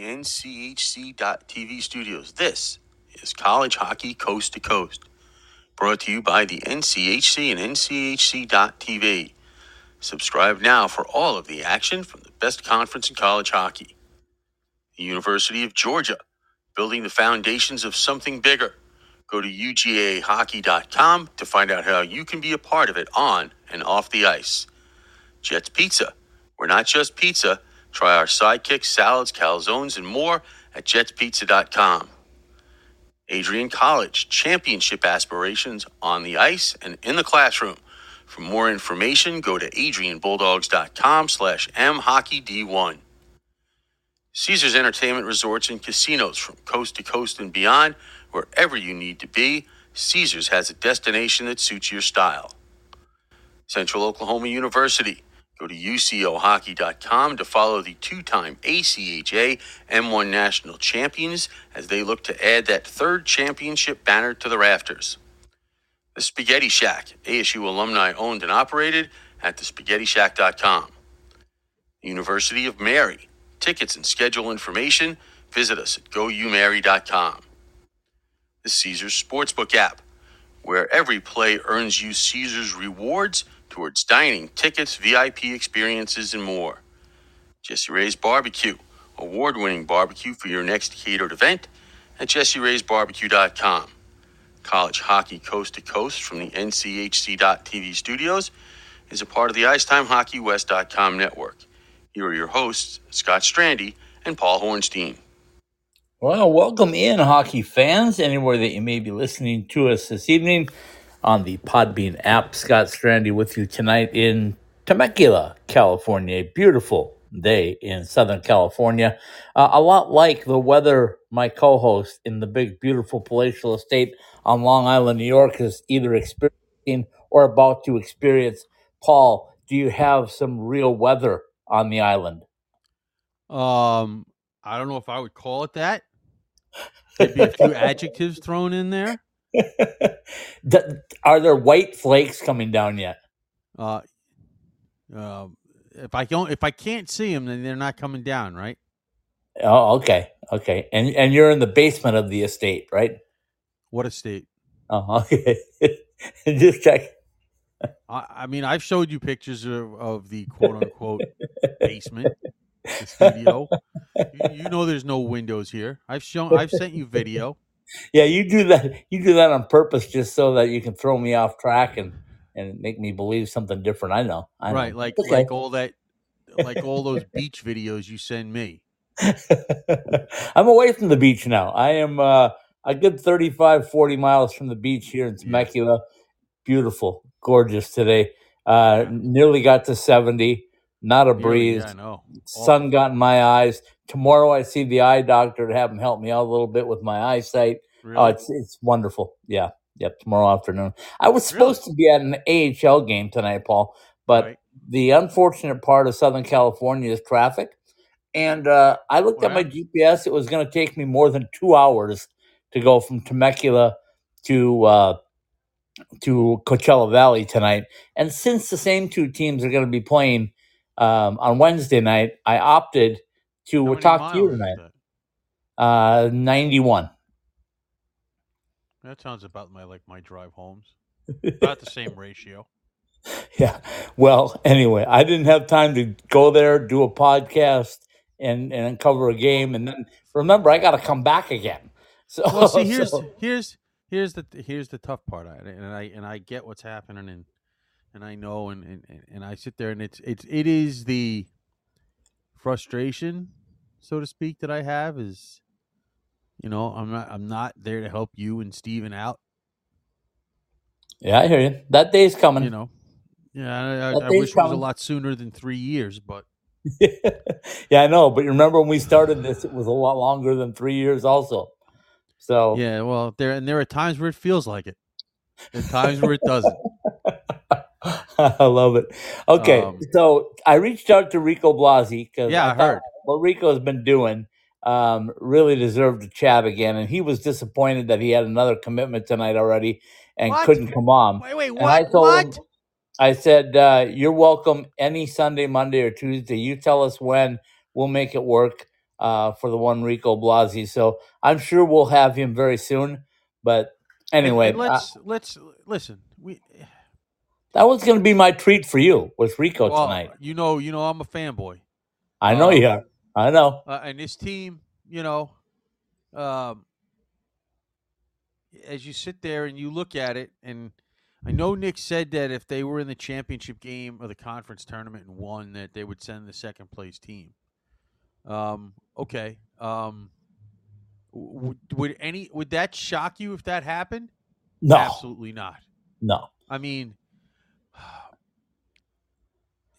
NCHC.TV studios. This is College Hockey Coast to Coast, brought to you by the NCHC and NCHC.TV. Subscribe now for all of the action from the best conference in college hockey. The University of Georgia, building the foundations of something bigger. Go to UGAhockey.com to find out how you can be a part of it on and off the ice. Jets Pizza. We're not just pizza. Try our sidekicks, salads, calzones, and more at jetspizza.com. Adrian College, championship aspirations on the ice and in the classroom. For more information, go to adrianbulldogs.com slash mhockeyd1. Caesars Entertainment Resorts and Casinos from coast to coast and beyond, wherever you need to be, Caesars has a destination that suits your style. Central Oklahoma University. Go to UCOhockey.com to follow the two time ACHA M1 National Champions as they look to add that third championship banner to the rafters. The Spaghetti Shack, ASU alumni owned and operated at thespaghettishack.com. University of Mary. Tickets and schedule information, visit us at goumary.com. The Caesars Sportsbook app, where every play earns you Caesars rewards towards dining, tickets, VIP experiences, and more. Jesse Ray's Barbecue, award winning barbecue for your next catered event at jesseraysbarbecue.com. College Hockey Coast to Coast from the NCHC.TV studios is a part of the IcetimeHockeyWest.com network. Here are your hosts, Scott Strandy and Paul Hornstein. Well, welcome in, hockey fans, anywhere that you may be listening to us this evening on the Podbean app. Scott Strandy with you tonight in Temecula, California. A beautiful day in Southern California. Uh, a lot like the weather my co host in the big, beautiful palatial estate on Long Island, New York is either experiencing or about to experience. Paul, do you have some real weather on the island? Um, I don't know if I would call it that. Maybe a few adjectives thrown in there. Are there white flakes coming down yet? Uh, uh, if I don't, if I can't see them, then they're not coming down, right? Oh, okay, okay. And and you're in the basement of the estate, right? What estate? Oh, okay. Just check. I, I mean, I've showed you pictures of, of the quote unquote basement, the studio. You, you know, there's no windows here. I've shown, I've sent you video. Yeah, you do that. You do that on purpose, just so that you can throw me off track and and make me believe something different. I know. I know. right like Okay. like all that like all those beach videos you send me I'm away from the beach now. I am uh, a good 35, 40 miles from the beach here in Temecula. Beautiful, gorgeous today. Uh, nearly got to 70. Not a breeze. yeah, i know Sun got in my eyes. Tomorrow I see the eye doctor to have him help me out a little bit with my eyesight. really? Oh, it's it's wonderful. Yeah, yeah. Tomorrow afternoon. I was supposed to be at an AHL game tonight, Paul, but Right. the unfortunate part of Southern California is traffic. And uh, I looked at my GPS. It was going to take me more than two hours to go from Temecula to uh, to Coachella Valley tonight. And since the same two teams are going to be playing um, on Wednesday night, I opted to How talk to you tonight. Uh, Ninety-one. that sounds about my like my drive homes about the same ratio Yeah. Well, anyway, I didn't have time to go there, do a podcast, and and cover a game, and then remember I got to come back again. So, well see here's so- here's here's the here's the tough part I, and i and i get what's happening and and i know and, and and i sit there and it's it's it is the frustration so to speak that i have is you know i'm not i'm not there to help you and steven out yeah, I hear you. That day is coming. you know yeah i, I, I wish it was a coming. lot sooner than three years but yeah, I know. But you remember when we started this, it was a lot longer than three years, also. So yeah well there and there are times where it feels like it and times where it doesn't I love it. Okay, Um, so I reached out to Rico Blasi because Yeah, I thought heard. what Rico's been doing um, really deserved to chat again, and he was disappointed that he had another commitment tonight already and What? couldn't come on. wait wait And I what told what him, I said, uh, "You're welcome any Sunday, Monday, or Tuesday. You tell us when. We'll make it work." uh, for the one Rico Blasi. So I'm sure we'll have him very soon. But anyway, and let's let's listen. We uh, that was going to be my treat for you with Rico well, tonight. you know, you know, I'm a fanboy. I know uh, you are. I know. uh, and this team, you know, um, as you sit there and you look at it, and I know Nick said that if they were in the championship game of the conference tournament and won, that they would send the second place team. Um, okay. Um, would, would any would that shock you if that happened? No, Absolutely not. no. I mean,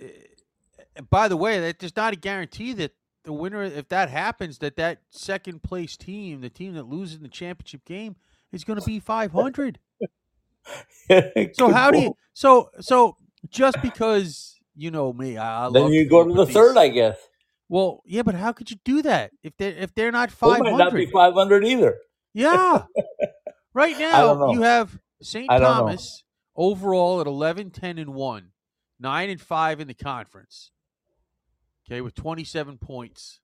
Uh, by the way, that does not a guarantee that the winner, if that happens, that that second place team, the team that loses the championship game, is going to be 500. So how do you? So so just because you know me, I, I Then love you go to the with third, I guess. Well, yeah, but how could you do that if they if they're not They might not be 500? 500 either. Yeah. right now, you have St. Thomas overall at 11, 10, and 1, 9 and 5 in the conference. Okay, with 27 points.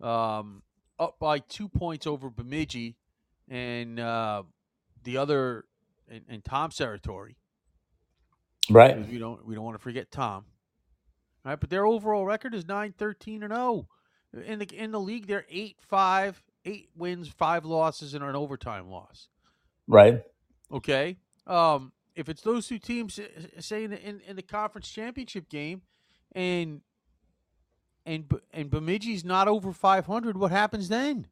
Um, up by two points over Bemidji and uh, the other, and, and Tom's territory. Right. because We don't we don't want to forget Tom. All right, but their overall record is 9 13 and 0. In the in the league they're 8 5, 8 wins, 5 losses and an overtime loss. Right. Okay? Um if it's those two teams say in the, in, in the conference championship game and and and Bemidji's not over 500, what happens then?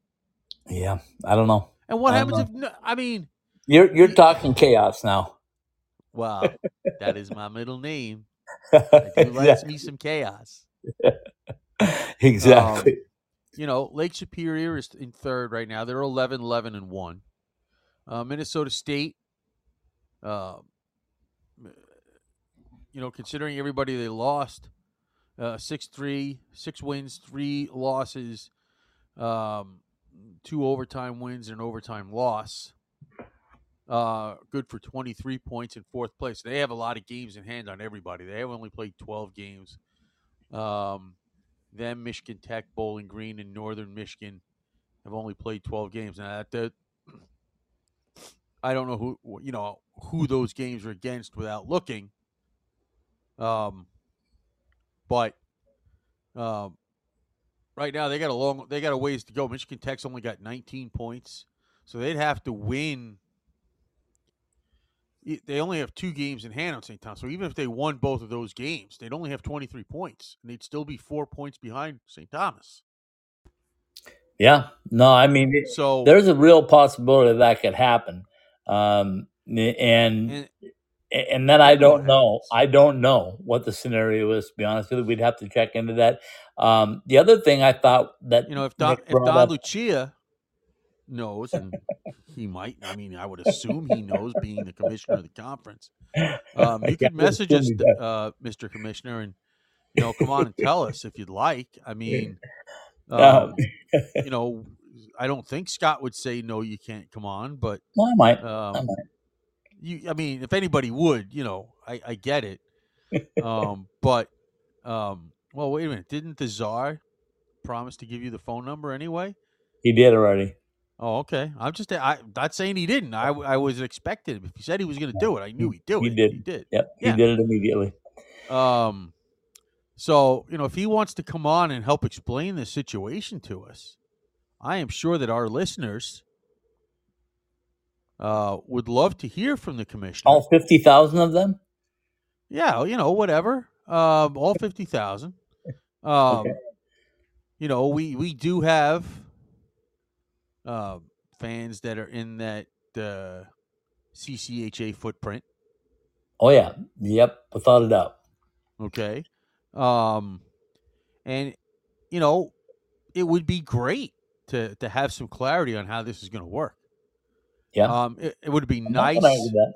Yeah. I don't know. And what happens if I mean, You're you're talking chaos now. wow, that is my middle name. I do like me some chaos. exactly. you know, Lake Superior is in third right now. They're 11, 11, and 1. Uh, Minnesota State, uh, you know, considering everybody they lost, uh, 6 3, six wins, three losses, um, two overtime wins, and an overtime loss. Uh, good for 23 points in fourth place. They have a lot of games in hand on everybody. They have only played 12 games. Um, them, Michigan Tech, Bowling Green, and Northern Michigan have only played 12 games. Now that, that I don't know who you know who those games are against without looking. Um, but um, right now they got a long they got a ways to go. Michigan Tech's only got 19 points, so they'd have to win. They only have two games in hand on St. Thomas, so even if they won both of those games, they'd only have 23 points, and they'd still be four points behind St. Thomas. Yeah. No, I mean, So there's a real possibility that could happen. Um, and and, and then I don't know. I don't know what the scenario is. To be honest with you, we'd have to check into that. Um, the other thing I thought that you know if Don if Don up- Lucia knows, and he might. I mean, I would assume he knows, being the commissioner of the conference. Um, you could message us, uh, Mr. Commissioner, and you know, come on and tell us if you'd like. I mean, Um, you know, I don't think Scott would say no, you can't come on, but well, I might. um, might. You, I mean, if anybody would, you know, I, I get it. Um, but, um, well, wait a minute. Didn't the czar promise to give you the phone number anyway? He did already. Oh, okay. I'm just I not saying he didn't. I, I was expected. If he said he was going to do it, I knew he'd do He it. did. He did. Yep, Yeah. he did it immediately. Um, so you know, if he wants to come on and help explain the situation to us, I am sure that our listeners uh, would love to hear from the commissioner. All fifty thousand of them. Yeah, you know, whatever. Um, all fifty thousand. Um, Okay. you know, we we do have uh, fans that are in that uh, CCHA footprint. Oh yeah. Yep. Without a doubt. Okay, um, and you know, it would be great to to have some clarity on how this is going to work. Yeah. Um, it, it would be I'm nice. gonna argue that.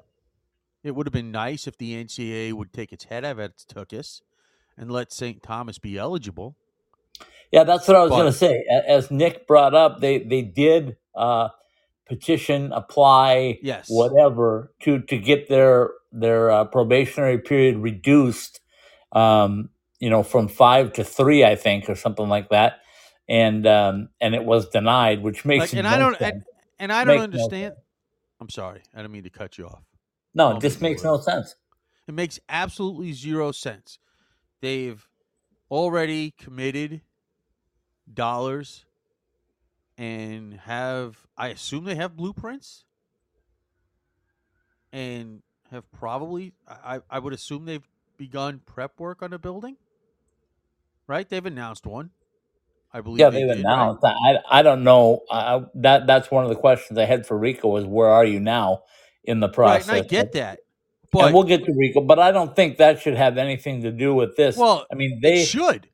It would have been nice if the NCAA would take its head out of its tuchus and let St. Thomas be eligible. Yeah, that's what I was going to say. As Nick brought up, they they did uh, petition, apply, Yes. whatever to to get their their uh, probationary period reduced. Um, you know, from five to three, I think, or something like that. and um, and it was denied, which makes Like, and no I don't sense. and, and I don't no understand. sense. I'm sorry, I didn't mean to cut you off. No, make makes no sense. It makes absolutely zero sense. They've already committed dollars and have I assume they have blueprints and have probably I, I would assume they've begun prep work on a building. Right? They've announced one. I believe Yeah, they they've did, right? announced. I I don't know. I, that that's one of the questions I had for Rico was where are you now in the Right, process? and I get that. and we'll get to Rico, but I don't think that should have anything to do with this. well, I mean, they should.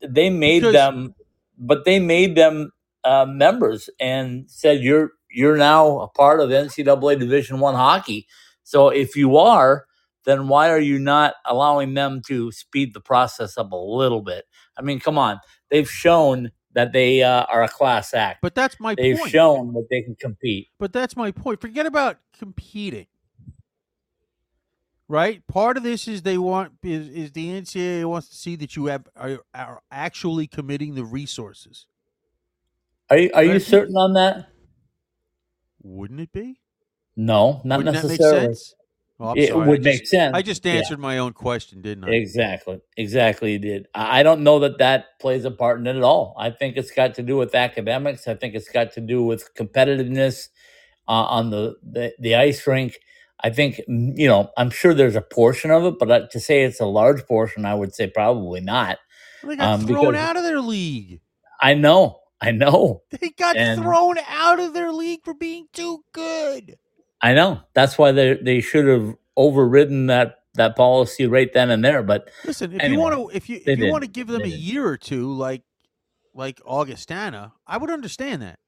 they made Because- them, but they made them uh, members and said you're you're now a part of NCAA Division One hockey. So if you are, then why are you not allowing them to speed the process up a little bit? I mean, come on, they've shown that they uh, are a class act. But that's my They've point. shown that they can compete. But that's my point. Forget about competing. Right? Part of this is they want is, is the NCAA wants to see that you have are, are actually committing the resources. Are you, are you certain on that? Wouldn't it be? No, not Wouldn't necessarily. Oh, It sorry. would I make sense. I just Yeah. answered my own question, didn't I? Exactly, exactly. It did. I don't know that that plays a part in it at all. I think it's got to do with academics. I think it's got to do with competitiveness uh, on the, the the ice rink. I think you know. I'm sure there's a portion of it, but uh, to say it's a large portion, I would say probably not. They got Um, thrown out of their league. I know, I know, They got And- thrown out of their league for being too good. I know. That's why they they should have overridden that that policy right then and there. But Listen, if Anyway, you want to, if you if you did. want to give them They a did. year or two, like like Augustana, I would understand that.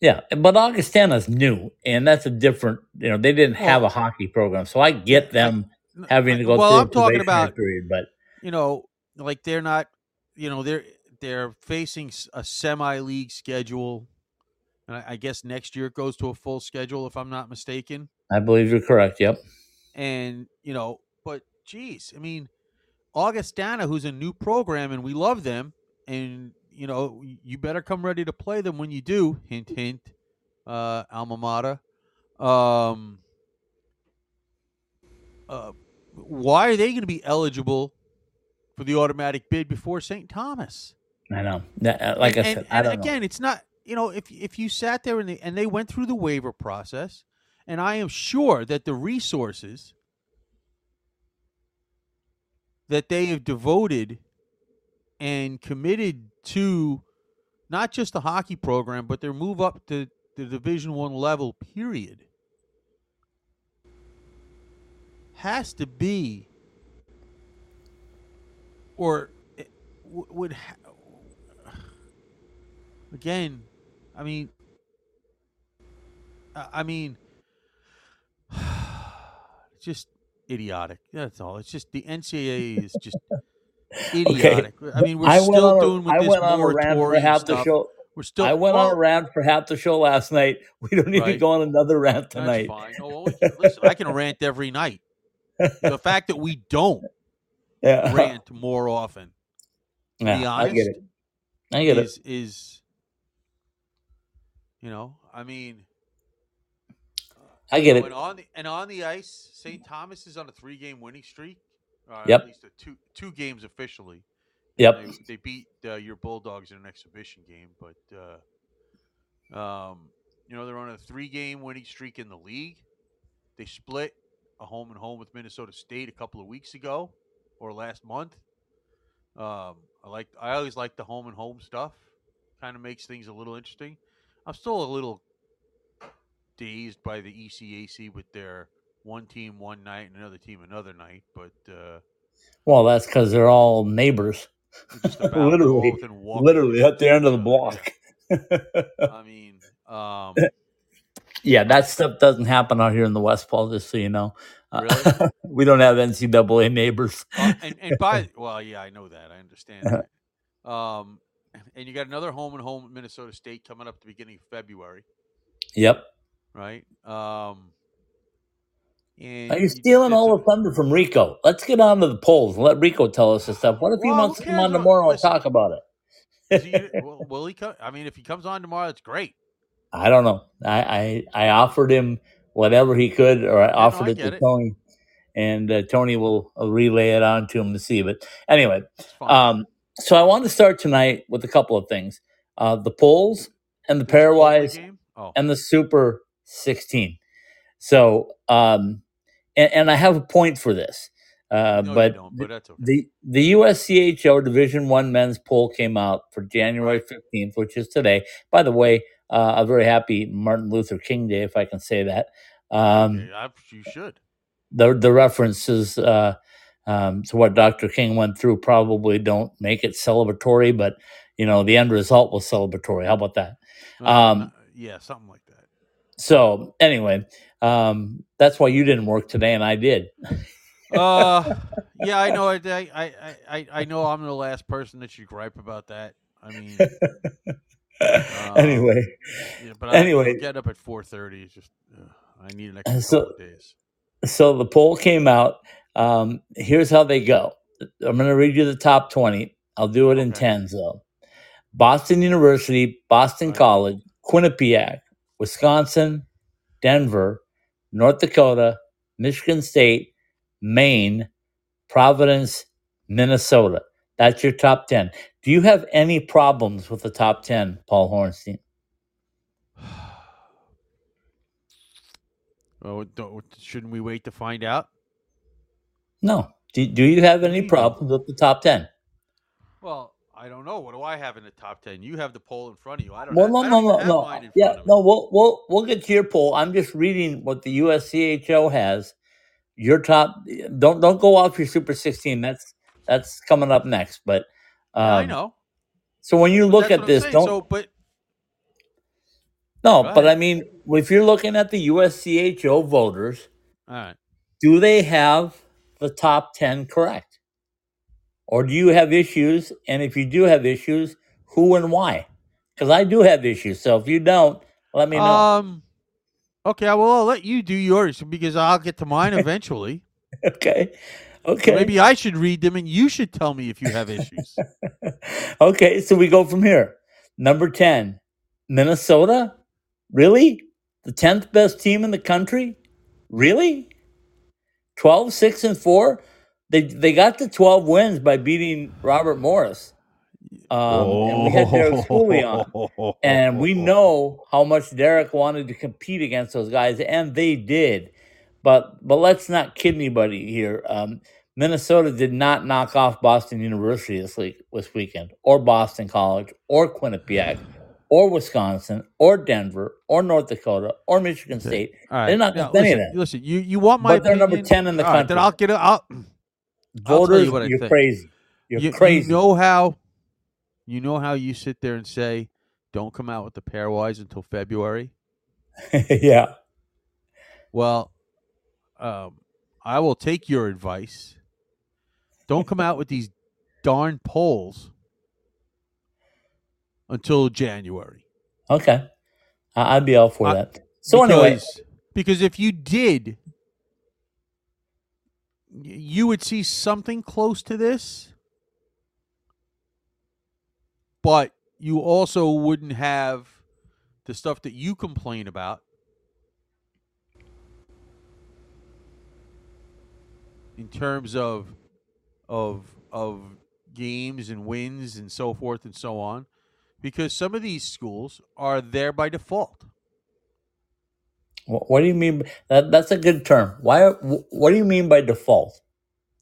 Yeah, but Augustana's new, and that's a different. You know, they didn't have a hockey program, so I get them having to go well, through I'm a talking about period. But you know, like they're not, you know, they're they're facing a semi league schedule, and I, guess next year it goes to a full schedule, if I'm not mistaken. I believe you're correct. Yep. And you know, but geez, I mean, Augustana, who's a new program, and we love them, and you know, you better come ready to play them when you do. Hint, hint. Uh, alma mater. Um, uh, why are they going to be eligible for the automatic bid before St. Thomas? I know. That- uh, Like and, I and- said, I don't know. again, it's not you know if if you sat there and they, and they went through the waiver process, and I am sure that the resources that they have devoted and committed to not just the hockey program, but their move up to the Division One level, period, has to be or would ha- again i mean I mean, it's just idiotic. That's all. It's just the NCAA is just idiotic. I mean, we're I still on doing with I this went on a rant for moratorium half the show. We're still. I went well, on a rant for half the show last night. We don't need to go on another rant That's tonight. fine. Oh, well, listen, I can rant every night. The fact that we don't Yeah. rant more often, to be Yeah, I get it. I get it. is is you know, I mean, I get it. And on the and on the ice, St. Thomas is on a three-game winning streak. Uh, Yep. At least a two two games officially. Yep. They, they beat uh, your Bulldogs in an exhibition game, but uh, um, you know they're on a three-game winning streak in the league. They split a home and home with Minnesota State a couple of weeks ago or last month. Um, I like I always like the home and home stuff. Kind of makes things a little interesting. I'm still a little dazed by the ECAC with their one team one night and another team another night, but uh, Well, that's because they're all neighbors. Literally- all within walking Literally at the end of the block. I mean, um, yeah, that stuff doesn't happen out here in the West Pole, just so you know. Uh, Really? we don't have NCAA neighbors. uh, and and by well, yeah, I know that. I understand that. Um, and you got another home and home at Minnesota State coming up at the beginning of February, Yep. right? Um, and Are you stealing all the thunder from Rico? Let's get on to the polls. And let Rico tell us this stuff. What if he wants to come on tomorrow and talk about it? he, will, will he come? I mean, if he comes on tomorrow, it's great. I don't know. I, I I offered him whatever he could, or I no, offered I it to it. Tony, and uh, Tony will relay it on to him to see. But anyway, um, so I want to start tonight with a couple of things: uh, the polls and the pairwise? Oh, and the Super 16. So, um, and, and I have a point for this, uh, no, but but okay. the the USCHO Division One men's poll came out for January fifteenth, which is today. By the way, uh, a very happy Martin Luther King Day, if I can say that. Um, Yeah, I- you should. the the references uh, um, to what Dr. King went through probably don't make it celebratory, but you know the end result was celebratory. How about that? Uh, Um, no- yeah, something like that. So anyway, um, that's why you didn't work today, and I did. Uh, yeah, I know. I, I, I, I, know. I'm the last person that should gripe about that. I mean, anyway, yeah, but I, Anyway. get up at 4:30. It's just uh, I need an extra So- couple of days. So the poll came out. Um, here's how they go. I'm going to read you the top 20. I'll do it in tens though. Boston University, Boston Right. College, Quinnipiac, Wisconsin, Denver, North Dakota, Michigan State, Maine, Providence, Minnesota. That's your top 10. Do you have any problems with the top 10, Paul Hornstein? Oh, don't, shouldn't we wait to find out? No. Do, do you have any problems with the top 10? Well, I don't know. What do I have in the top 10? You have the poll in front of you. I don't. Well, have, no, I no, don't no, even no. Yeah, front of me. no. We'll we'll we'll get to your poll. I'm just reading what the USCHO has. Your top. Don't don't go off your Super 16. That's that's coming up next. But um, Yeah, I know. So when you look at this, saying. don't So, but no. But I mean, if you're looking at the USCHO voters, all right. do they have the top 10 correct, or do you have issues? And if you do have issues, who and why? Because I do have issues. So if you don't, let me know. Um. Okay, well, I'll let you do yours because I'll get to mine eventually. okay. So Okay. Maybe I should read them, and you should tell me if you have issues. okay, so we go from here. Number 10, Minnesota? Really? The 10th best team in the country? Really? 12, 6, and 4? They, they got the 12 wins by beating Robert Morris. Um, and we had Derek Schooley on. And we know how much Derek wanted to compete against those guys, and they did. But but let's not kid anybody here. Um, Minnesota did not knock off Boston University this week this weekend, or Boston College, or Quinnipiac, or Wisconsin, or Denver, or North Dakota, or Michigan State. Right. They're not now, against any of listen, them. listen, you you want my But they're number opinion? 10 in the All right, then. I'll get it. I'll, I'll tell Voters, you what I you're think. crazy. You're you, crazy. You know how, you know how you sit there and say, "Don't come out with the pairwise until February." yeah. Well, um, I will take your advice. Don't come out with these darn polls until January. Okay. I- I'd be all for I- that. So anyway, because, because if you did, you would see something close to this, but you also wouldn't have the stuff that you complain about. In terms of of of games and wins and so forth and so on, because some of these schools are there by default. What do you mean? That that's a good term. Why? What do you mean by default?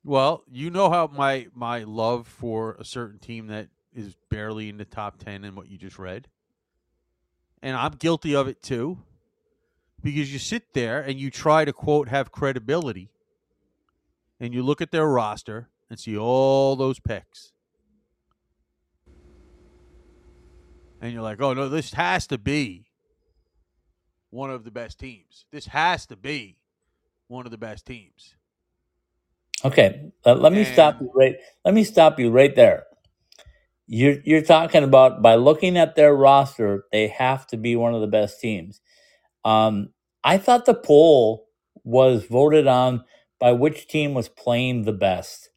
Well, you know how my my love for a certain team that is barely in the top 10 in what you just read. And I'm guilty of it too. Because you sit there and you try to quote have credibility and you look at their roster and see all those picks. And you're like, "Oh no, this has to be one of the best teams. This has to be one of the best teams." Okay, uh, let me stop you right. Let me stop you right there. You're you're talking about by looking at their roster, they have to be one of the best teams. Um, I thought the poll was voted on by which team was playing the best.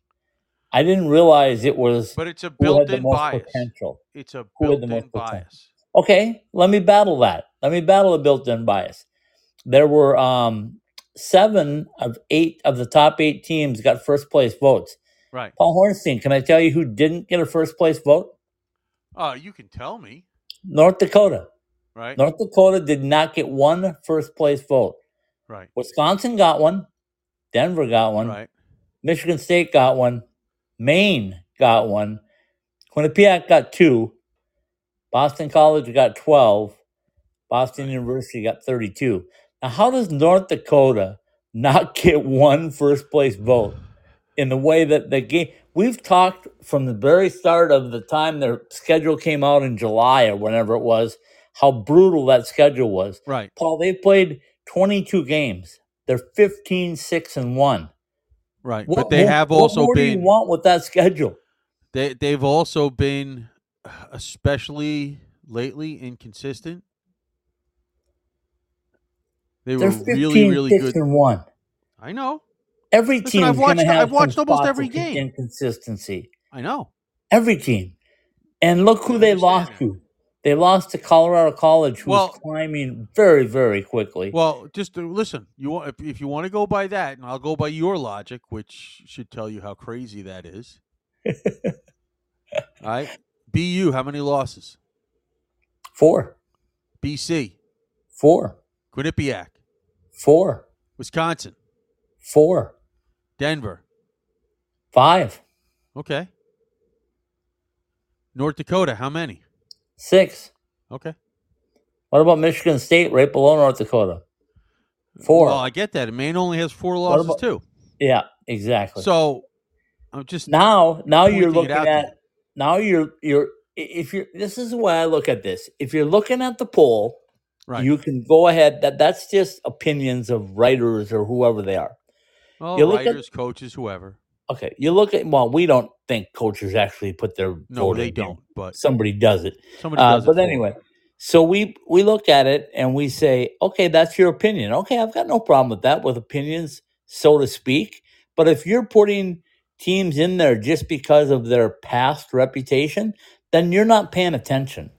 I didn't realize it was But it's a who had the built-in bias. potential. It's a Who had the built-in most potential? bias. Okay, let me battle that. Let me battle the built-in bias. There were um, seven of eight of the top eight teams got first place votes. Right. Paul Hornstein, can I tell you who didn't get a first place vote? Uh, you can tell me, North Dakota. right? North Dakota did not get one first place vote. Right. Wisconsin got one. Denver got one. Right. Michigan State got one. Maine got one. Quinnipiac got two. Boston College got 12. Boston University got 32. Now, how does North Dakota not get one first place vote in the way that the game? We've talked from the very start of the time their schedule came out in July or whenever it was, how brutal that schedule was. Right. Paul, they've played 22 games. They're 15, 6, and 1. Right. What but they more- have what also more do you been want with that schedule? they they've also been especially lately inconsistent. They They're were 15, really really 6, good. and 1. I know. Every Listen, team I've watched- have I've watched almost every game. inconsistency. I know. Every team. And look who they lost to. They lost to Colorado College, who's Well- climbing very, very quickly. Well, just to, listen. You want if, if you want to go by that, and I'll go by your logic, which should tell you how crazy that is. All right. BU, how many losses? four, BC, four, Quinnipiac, four, Wisconsin, four, Denver. five, Okay. North Dakota, how many? Six. Okay. What about Michigan State right below North Dakota? Four. Well, I get that. Maine only has four losses about- too. yeah, exactly. So I'm just now now you're looking at you. now you're you're if you're this is the way I look at this. If you're looking at the poll, right. you can go ahead that that's just opinions of writers or whoever they are. well, you look at- writers, coaches, whoever. Okay, you look at well, we don't think coaches actually put their No, they in don't. But Somebody does it. somebody Uh, does it but anyway, so we we look at it and we say, okay, that's your opinion. Okay, I've got no problem with that with opinions, so to speak. But if you're putting teams in there just because of their past reputation, then you're not paying attention.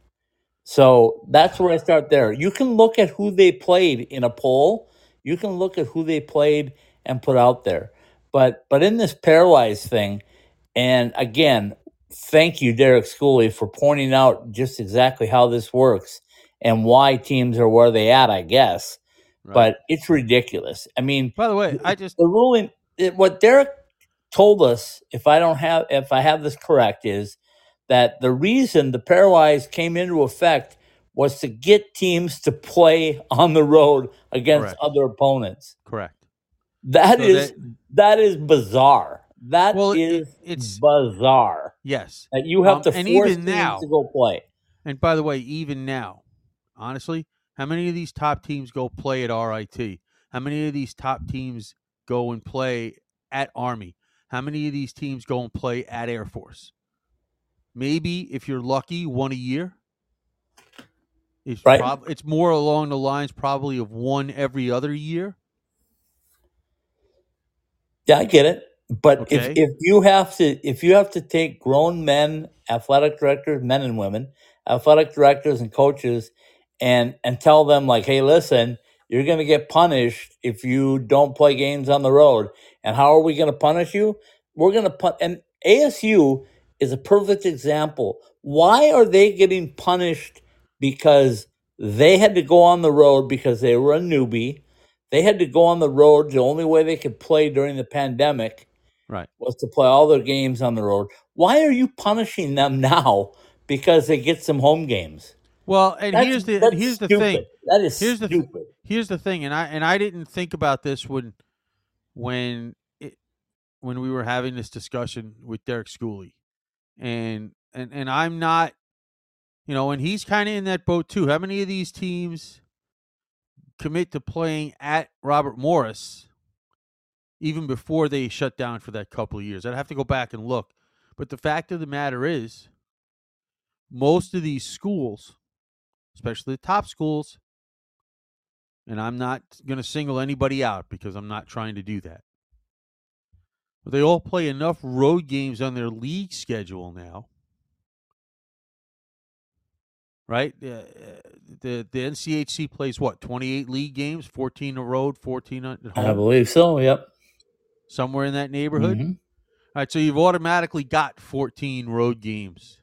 So that's where I start there. You can look at who they played in a poll. You can look at who they played and put out there. But but in this pairwise thing, and again, thank you, Derek Schooley, for pointing out just exactly how this works and why teams are where they at, I guess. Right. But it's ridiculous. I mean, by the way, I just the ruling it, what Derek told us, if I don't have if I have this correct, is that the reason the pairwise came into effect was to get teams to play on the road against Correct. other opponents. correct. That So is that is bizarre. That is Well, it- it's- bizarre. Yes. That you have Um, to and force even teams now- to go play. And by the way, even now, honestly, how many of these top teams go play at RIT? How many of these top teams go and play at Army? How many of these teams go and play at Air Force? Maybe if you're lucky, one a year. It's Right. prob- it's more along the lines probably of one every other year. Yeah, I get it. But Okay. if, if you have to if you have to take grown men, athletic directors, men and women, athletic directors and coaches and and tell them like, hey, listen, you're gonna get punished if you don't play games on the road. And how are we gonna punish you? We're gonna put and ASU is a perfect example. Why are they getting punished because they had to go on the road because they were a newbie? They had to go on the road. The only way they could play during the pandemic Right. was to play all their games on the road. Why are you punishing them now because they get some home games? Well, and That's- here's the here's the stupid. thing. That is Here's the th- here's the thing, and I and I didn't think about this when when it when we were having this discussion with Derek Schooley, and and and I'm not, you know, and he's kind of in that boat too. How many of these teams commit to playing at Robert Morris even before they shut down for that couple of years? I'd have to go back and look, but the fact of the matter is, most of these schools, especially the top schools, and I'm not going to single anybody out because I'm not trying to do that. But They all play enough road games on their league schedule now. Right? Uh, the the NCHC plays what? 28 league games, 14 a road, 14 at home. I believe so. Yep. Somewhere in that neighborhood. Mhm. All right, so you've automatically got 14 road games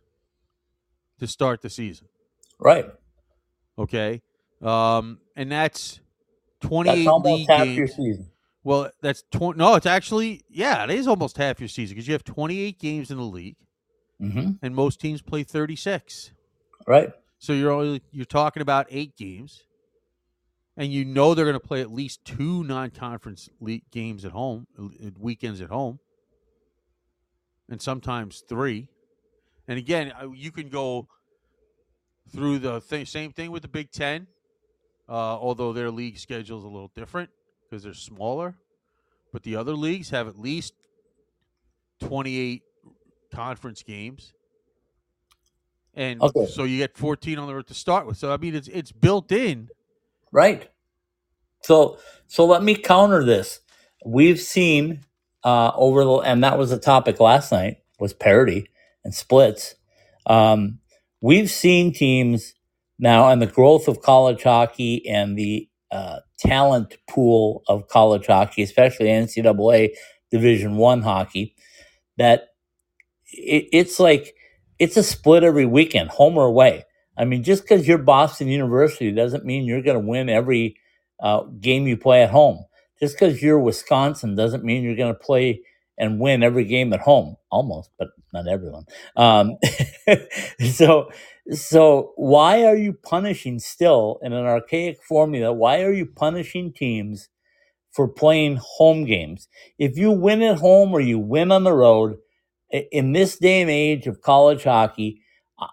to start the season. Right. Okay. Um, and that's 28 That's almost league half games. your season. Well, that's tw- no, it's actually yeah, it is almost half your season because you have 28 games in the league, hmm and most teams play 36. Right. So you're only you're talking about eight games, and you know they're going to play at least two non-conference league games at home, weekends at home, and sometimes three. And again, uh, you can go through the thing, same thing with the Big Ten, uh, although their league schedule is a little different because they're smaller. But the other leagues have at least 28 conference games. And Okay. so you get 14 on the road to start with. So I mean it's it's built in. Right. So so let me counter this. We've seen uh, over the and that was the topic last night was parity and splits. Um, we've seen teams now and the growth of college hockey and the uh, talent pool of college hockey, especially NCAA Division One hockey, that it, it's like it's a split every weekend, home or away. I mean, just because you're Boston University doesn't mean you're going to win every uh, game you play at home. Just because you're Wisconsin doesn't mean you're going to play and win every game at home. Almost, but not everyone. Um, so, so why are you punishing still in an archaic formula? Why are you punishing teams for playing home games? If you win at home or you win on the road, in this day and age of college hockey,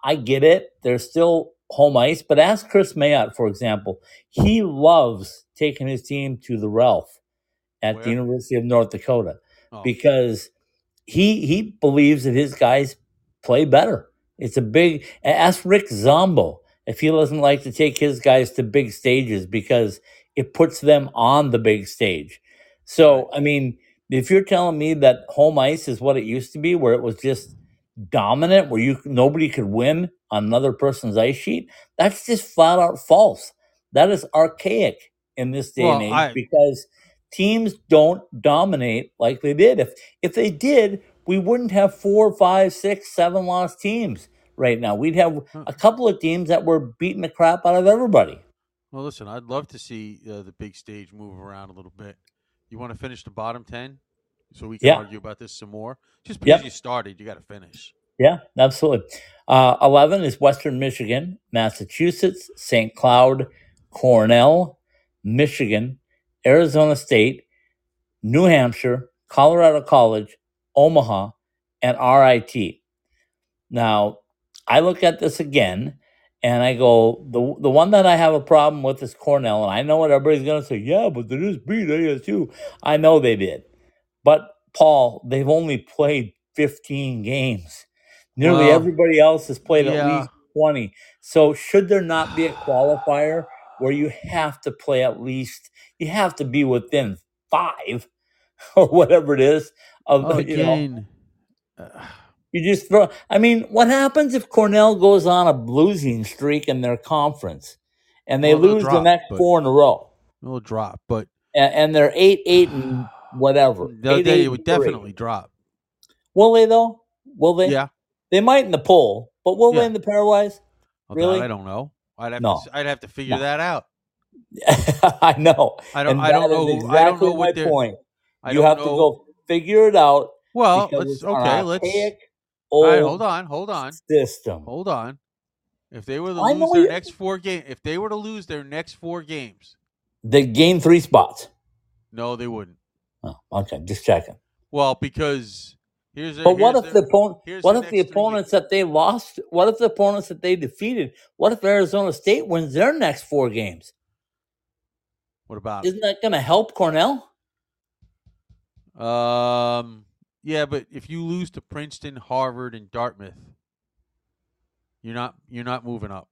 I- get it. There's still home ice, but ask Kris Mayotte, for example. He loves taking his team to the Ralph at Where? the University of North Dakota Oh, because he he believes that his guys play better. It's a big. Ask Rick Zombo if he doesn't like to take his guys to big stages because it puts them on the big stage. So I mean, if you're telling me that home ice is what it used to be, where it was just dominant, where you nobody could win on another person's ice sheet, that's just flat out false. That is archaic in this day and age I- because teams don't dominate like they did. If if they did, we wouldn't have four, five, six, seven lost teams right now. We'd have a couple of teams that were beating the crap out of everybody. well, listen, I'd love to see uh, the big stage move around a little bit. You want to finish the bottom 10 so we can Yeah. argue about this some more? Just because Yep. you started, you got to finish. Yeah, absolutely. Uh, 11 is Western Michigan, Massachusetts, St. Cloud, Cornell, Michigan, Arizona State, New Hampshire, Colorado College, Omaha, and RIT. Now, I look at this again and I go, the, the one that I have a problem with is Cornell. And I know what everybody's going to say. Yeah, but they just beat ASU. I know they did. But, Paul, they've only played 15 games. Nearly Well, everybody else has played at least 20. So, should there not be a qualifier where you have to play at least, you have to be within five or whatever it is of Oh, you know, uh, you just throw. I mean, what happens if Cornell goes on a losing streak in their conference and they Well, lose the next four in a row, it'll drop, but and, and they're eight, eight, and whatever. Eight, they would definitely drop. Will they though? Will they? Yeah. They might in the poll, but will Yeah. they in the pairwise? Well, Really? I don't know. I'd have No. to. I'd have to figure No. that out. I know. I don't. I don't know. Exactly I don't know what they're. point. You have know. to go figure it out. Well, let's okay. Let's. All right, hold on. Hold on. System. Hold on. If they were to I lose their next four game, if they were to lose their next four games, They gain three spots. no, they wouldn't. Oh, okay, just checking. Well, because here's. Their, But what here's if their- the opponent? What the if the opponents that they lost? What if the opponents that they defeated? What if Arizona State wins their next four games? What about? Isn't that going to help Cornell? Um. Yeah, but if you lose to Princeton, Harvard, and Dartmouth, you're not. You're not moving up.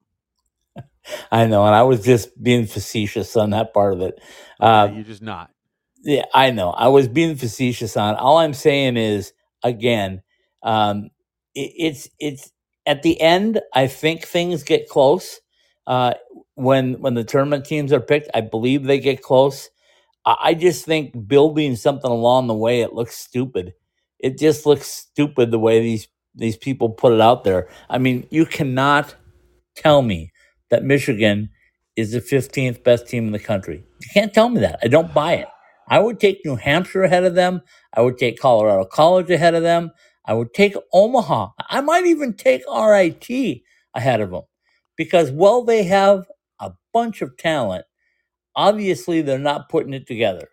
I know, and I was just being facetious on that part of it. Uh, you're just not. Yeah, I know. I was being facetious on. All I'm saying is, again, um, it, it's it's at the end. I think things get close. Uh, when when the tournament teams are picked, I believe they get close. I, I just think building something along the way, it looks stupid. It just looks stupid the way these these people put it out there. I mean, you cannot tell me that Michigan is the 15th best team in the country. You can't tell me that. I don't buy it. I would take New Hampshire ahead of them. I would take Colorado College ahead of them. I would take Omaha. I might even take RIT ahead of them because, while they have a bunch of talent, obviously they're not putting it together.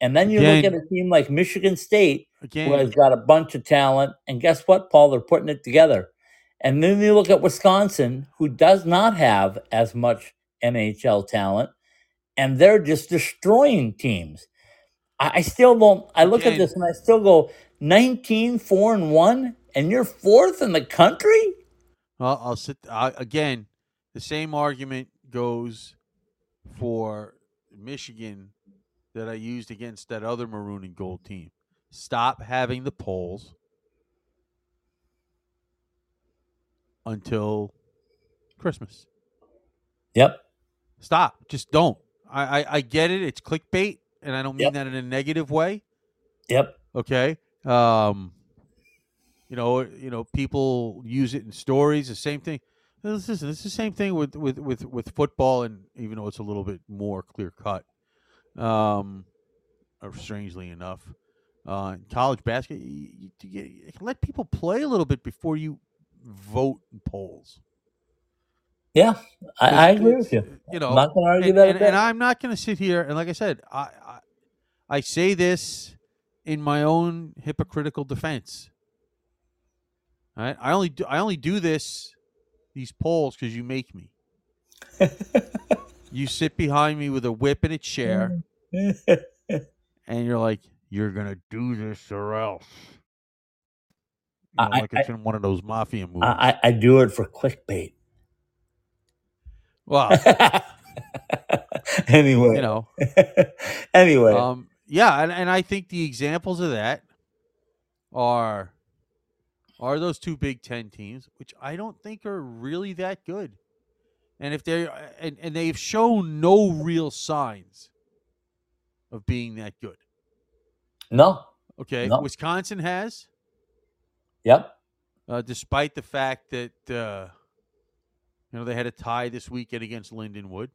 And then you look at a team like Michigan State, who Again, has got a bunch of talent. And guess what, Paul? They're putting it together. And then you look at Wisconsin, who does not have as much NHL talent, and they're just destroying teams. I, I still don't. I look at Again- this and I still go 19, 4 and 1, and you're fourth in the country? I'll, I'll sit I, again. The same argument goes for Michigan that I used against that other maroon and gold team. Stop having the polls until Christmas. Yep. Stop. Just don't. I, I, I get it. It's clickbait, and I don't mean Yep. that in a negative way. Yep. Okay. Um, you know, you know, people use it in stories. The same thing. This is this is the same thing with with with with football, and even though it's a little bit more clear cut, um, or strangely enough, uh, college basketball, you, you, you, you let people play a little bit before you vote in polls. Yeah. I, I agree with you. You know, I'm not going to argue and, that. and, and I'm not going to sit here and like I said, I, I I say this in my own hypocritical defense. All right, I only do I only do this these polls because you make me. You sit behind me with a whip and a chair, and you're like, "You're gonna do this or else." You know, I- like it's in one of those mafia movies. I, I, I do it for clickbait. well, anyway. you know, anyway. um, yeah, and, and I think the examples of that are are those two Big Ten teams, which I don't think are really that good. And if they and, and they've shown no real signs of being that good. no. Okay, No. Wisconsin has, Yep. uh, despite the fact that uh, you know they had a tie this weekend against Lindenwood.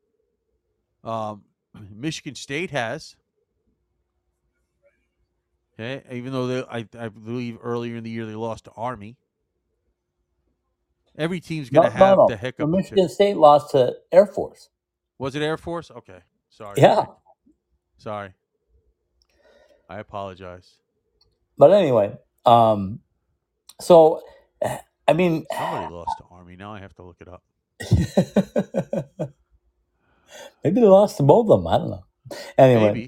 Um, Michigan State has. Okay, even though they, I, I believe earlier in the year they lost to Army. Every team's No, going to no, have no. the The hiccup. or Michigan. State lost to Air Force. Was it Air Force? Okay, sorry. Yeah. sorry. I apologize. But anyway, um, so I mean, Somebody lost to Army. Now I have to look it up. maybe they lost to both of them. I don't know. Anyway,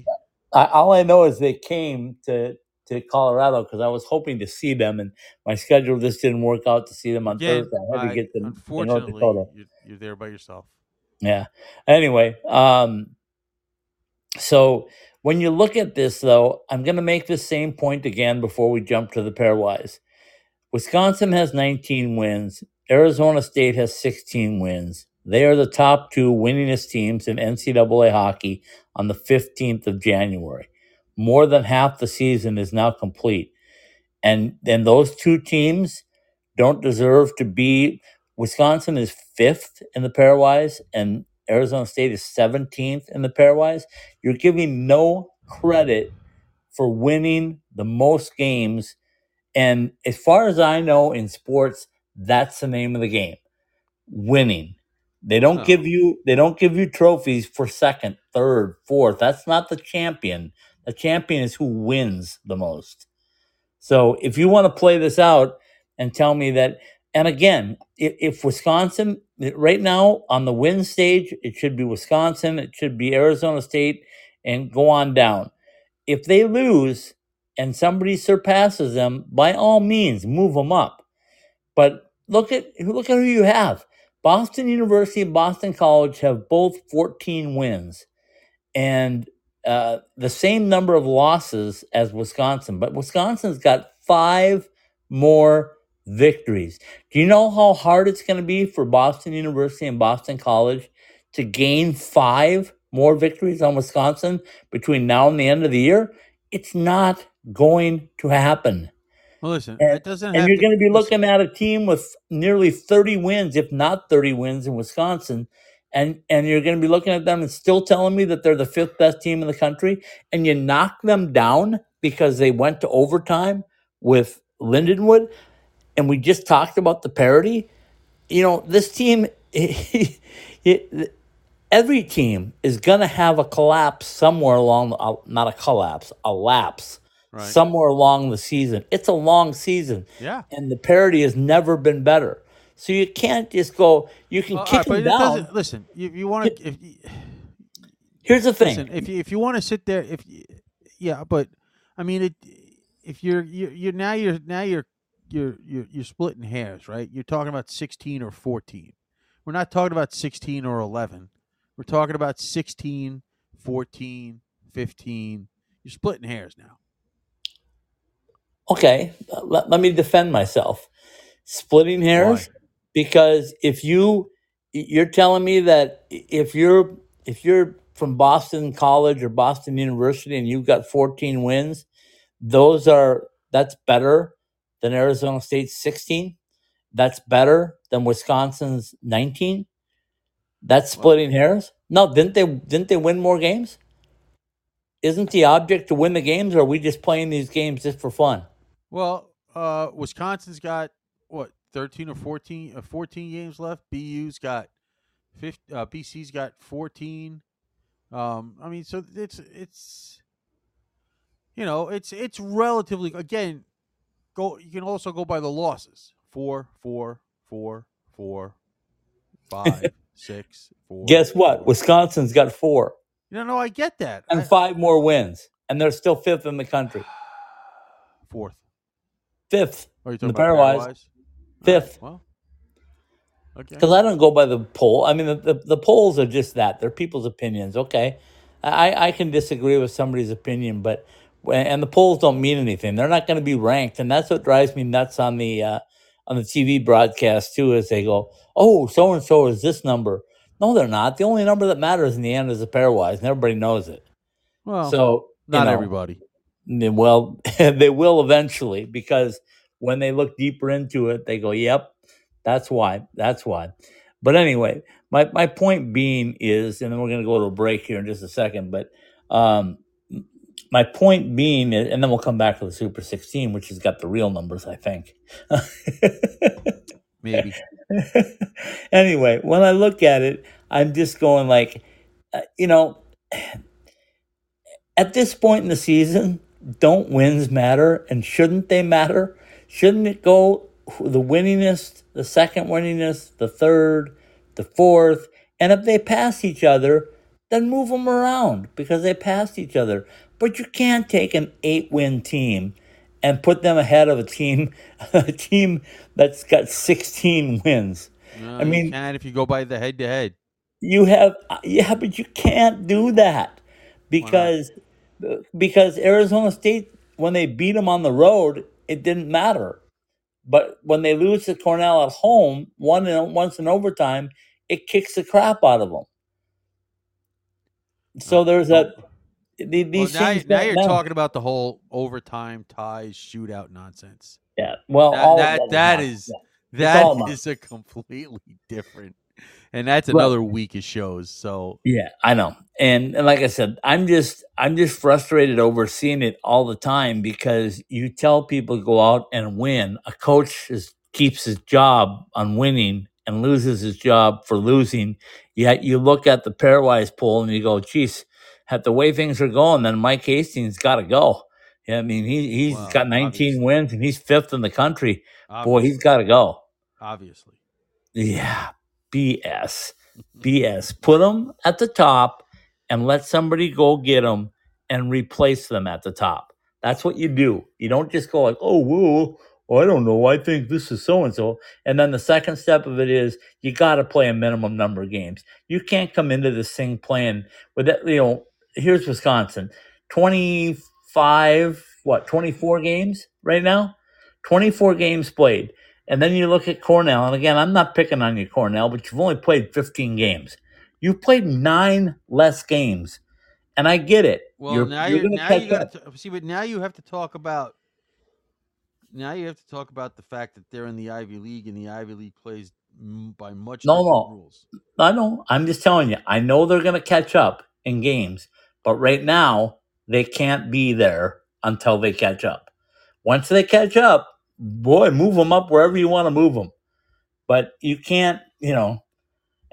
I, all I know is they came to to Colorado because I was hoping to see them, and my schedule just didn't work out to see them on Again, Thursday. I had to I- get to, to North Dakota. you're, you're there by yourself. Yeah. Anyway, um, so when you look at this, though, I'm going to make the same point again before we jump to the pairwise. Wisconsin has 19 wins. Arizona State has 16 wins. They are the top two winningest teams in NCAA hockey on the 15th of January. More than half the season is now complete. And then those two teams don't deserve to be. Wisconsin is fifth in the pairwise, and Arizona State is 17th in the pairwise. You're giving no credit for winning the most games. And as far as I know in sports, that's the name of the game winning. They don't Oh. give you they don't give you trophies for second, third, fourth. That's not the champion. The champion is who wins the most. So if you want to play this out and tell me that, and again, if, if Wisconsin right now on the win stage, it should be Wisconsin, it should be Arizona State, and go on down. If they lose and somebody surpasses them, by all means, move them up. But look at look at who you have. Boston University and Boston College have both 14 wins. And uh, the same number of losses as Wisconsin, but Wisconsin's got five more victories. Do you know how hard it's going to be for Boston University and Boston College to gain five more victories on Wisconsin between now and the end of the year? It's not going to happen. Well, listen, And, it doesn't and you're to. going to be listen, looking at a team with nearly 30 wins, if not 30 wins in Wisconsin. And, and you're going to be looking at them and still telling me that they're the fifth best team in the country. And you knock them down because they went to overtime with Lindenwood. And we just talked about the parity. You know, this team, it, every team is going to have a collapse somewhere along, uh, not a collapse, a lapse right? somewhere along the season. It's a long season yeah. and the parity has never been better. So you can't just go. You can kick right, them down. Listen, if you want to, if you, Here's the thing. listen, if you if you want to sit there, if you, yeah, but I mean, it. If you're you're, you're now you're now you're you're you're you're splitting hairs, right? You're talking about sixteen or fourteen. We're not talking about sixteen or eleven. We're talking about 16, 14, 15. You're splitting hairs now. okay, uh, let, let me defend myself. Splitting hairs Why? Because if you you're telling me that if you're if you're from Boston College or Boston University and you've got 14 wins, those are that's better than Arizona State's 16. That's better than Wisconsin's 19. That's Well, splitting hairs. No, didn't they didn't they win more games? Isn't the object to win the games, or are we just playing these games just for fun? well, uh, Wisconsin's got what 13 or 14 uh, 14 games left. BU's got 50, uh, BC's got 14. Um, I mean, so it's it's you know it's it's relatively again go. You can also go by the losses four, four, four, four, five, six, four. Guess what? four. Wisconsin's got four No, no, I get that. and I, five more wins, and they're still fifth in the country. fourth. Fifth Are you in talking the about pairwise. pairwise? Fifth. Well, okay. Because I don't go by the poll. I mean, the, the, the polls are just that. They're people's opinions. Okay. I, I can disagree with somebody's opinion, but and the polls don't mean anything. They're not going to be ranked, and that's what drives me nuts on the uh, on the TV broadcast too. Is they go, "Oh, so and so is this number." No, they're not. The only number that matters in the end is the pairwise, and everybody knows it. Well, so you not know, everybody. Well, they will eventually because when they look deeper into it, they go, "Yep, that's why. That's why." But anyway, my my point being is, and then we're going to go to a break here in just a second. But um, my point being, is, and then we'll come back to the Super 16, which has got the real numbers, I think. Maybe. anyway, when I look at it, I'm just going like, uh, you know, at this point in the season, don't wins matter and shouldn't they matter? Shouldn't it go the winningest, the second winningest, the third, the fourth? And if they pass each other, then move them around because they passed each other. But you can't take an eight win team and put them ahead of a team a team that's got 16 wins. No, I mean- can if you go by the head to head. You have yeah, but you can't do that because because Arizona State when they beat them on the road, it didn't matter. But when they lose to Cornell at home, one in, once in overtime, it kicks the crap out of them. So there's a the- Well, These now, now you're matter. talking about the whole overtime ties shootout nonsense. Yeah, well, That- that- is that is- yeah. That a completely different, and that's another week of shows. So Yeah, I know. And, and like I said, I'm just I'm just frustrated over seeing it all the time because you tell people to go out and win. A coach is, keeps his job on winning and loses his job for losing. Yet you look at the pairwise poll and you go, geez, at the way things are going, then Mike Hastings got to go. Yeah, I mean he he's Well, got 19 obviously. wins and he's fifth in the country. Boy, he's got to go. obviously. Yeah, BS. Mm-hmm. BS. Put them at the top and let somebody go get them and replace them at the top. That's what you do. You don't just go like, oh, whoa, well, I don't know. I think this is so and so. And then the second step of it is you got to play a minimum number of games. You can't come into this thing playing with that, you know, here's Wisconsin. 25 what, 24 games right now? 24 games played. And then you look at Cornell, and again, I'm not picking on you, Cornell, but you've only played 15 games. You've played nine less games, and I get it. Well, You're- now you're you gonna now catch you got to see, but now you have to talk about. Now you have to talk about the fact that they're in the Ivy League, and the Ivy League plays by much No, no. rules. I know. I'm just telling you. I know they're going to catch up in games, but right now they can't be there until they catch up. Once they catch up, boy, move them up wherever you want to move them. But you can't, you know.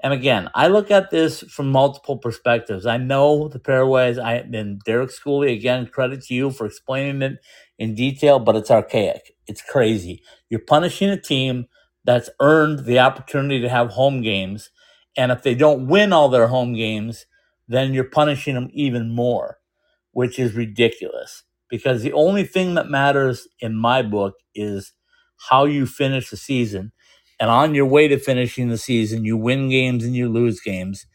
And again, I look at this from multiple perspectives. I know the pairwise. I and Derek Schooley again. Credit to you for explaining it in detail, but it's archaic. It's crazy. You're punishing a team that's earned the opportunity to have home games, and if they don't win all their home games, then you're punishing them even more, which is ridiculous. Because the only thing that matters in my book is how you finish the season. And on your way to finishing the season, you win games and you lose games.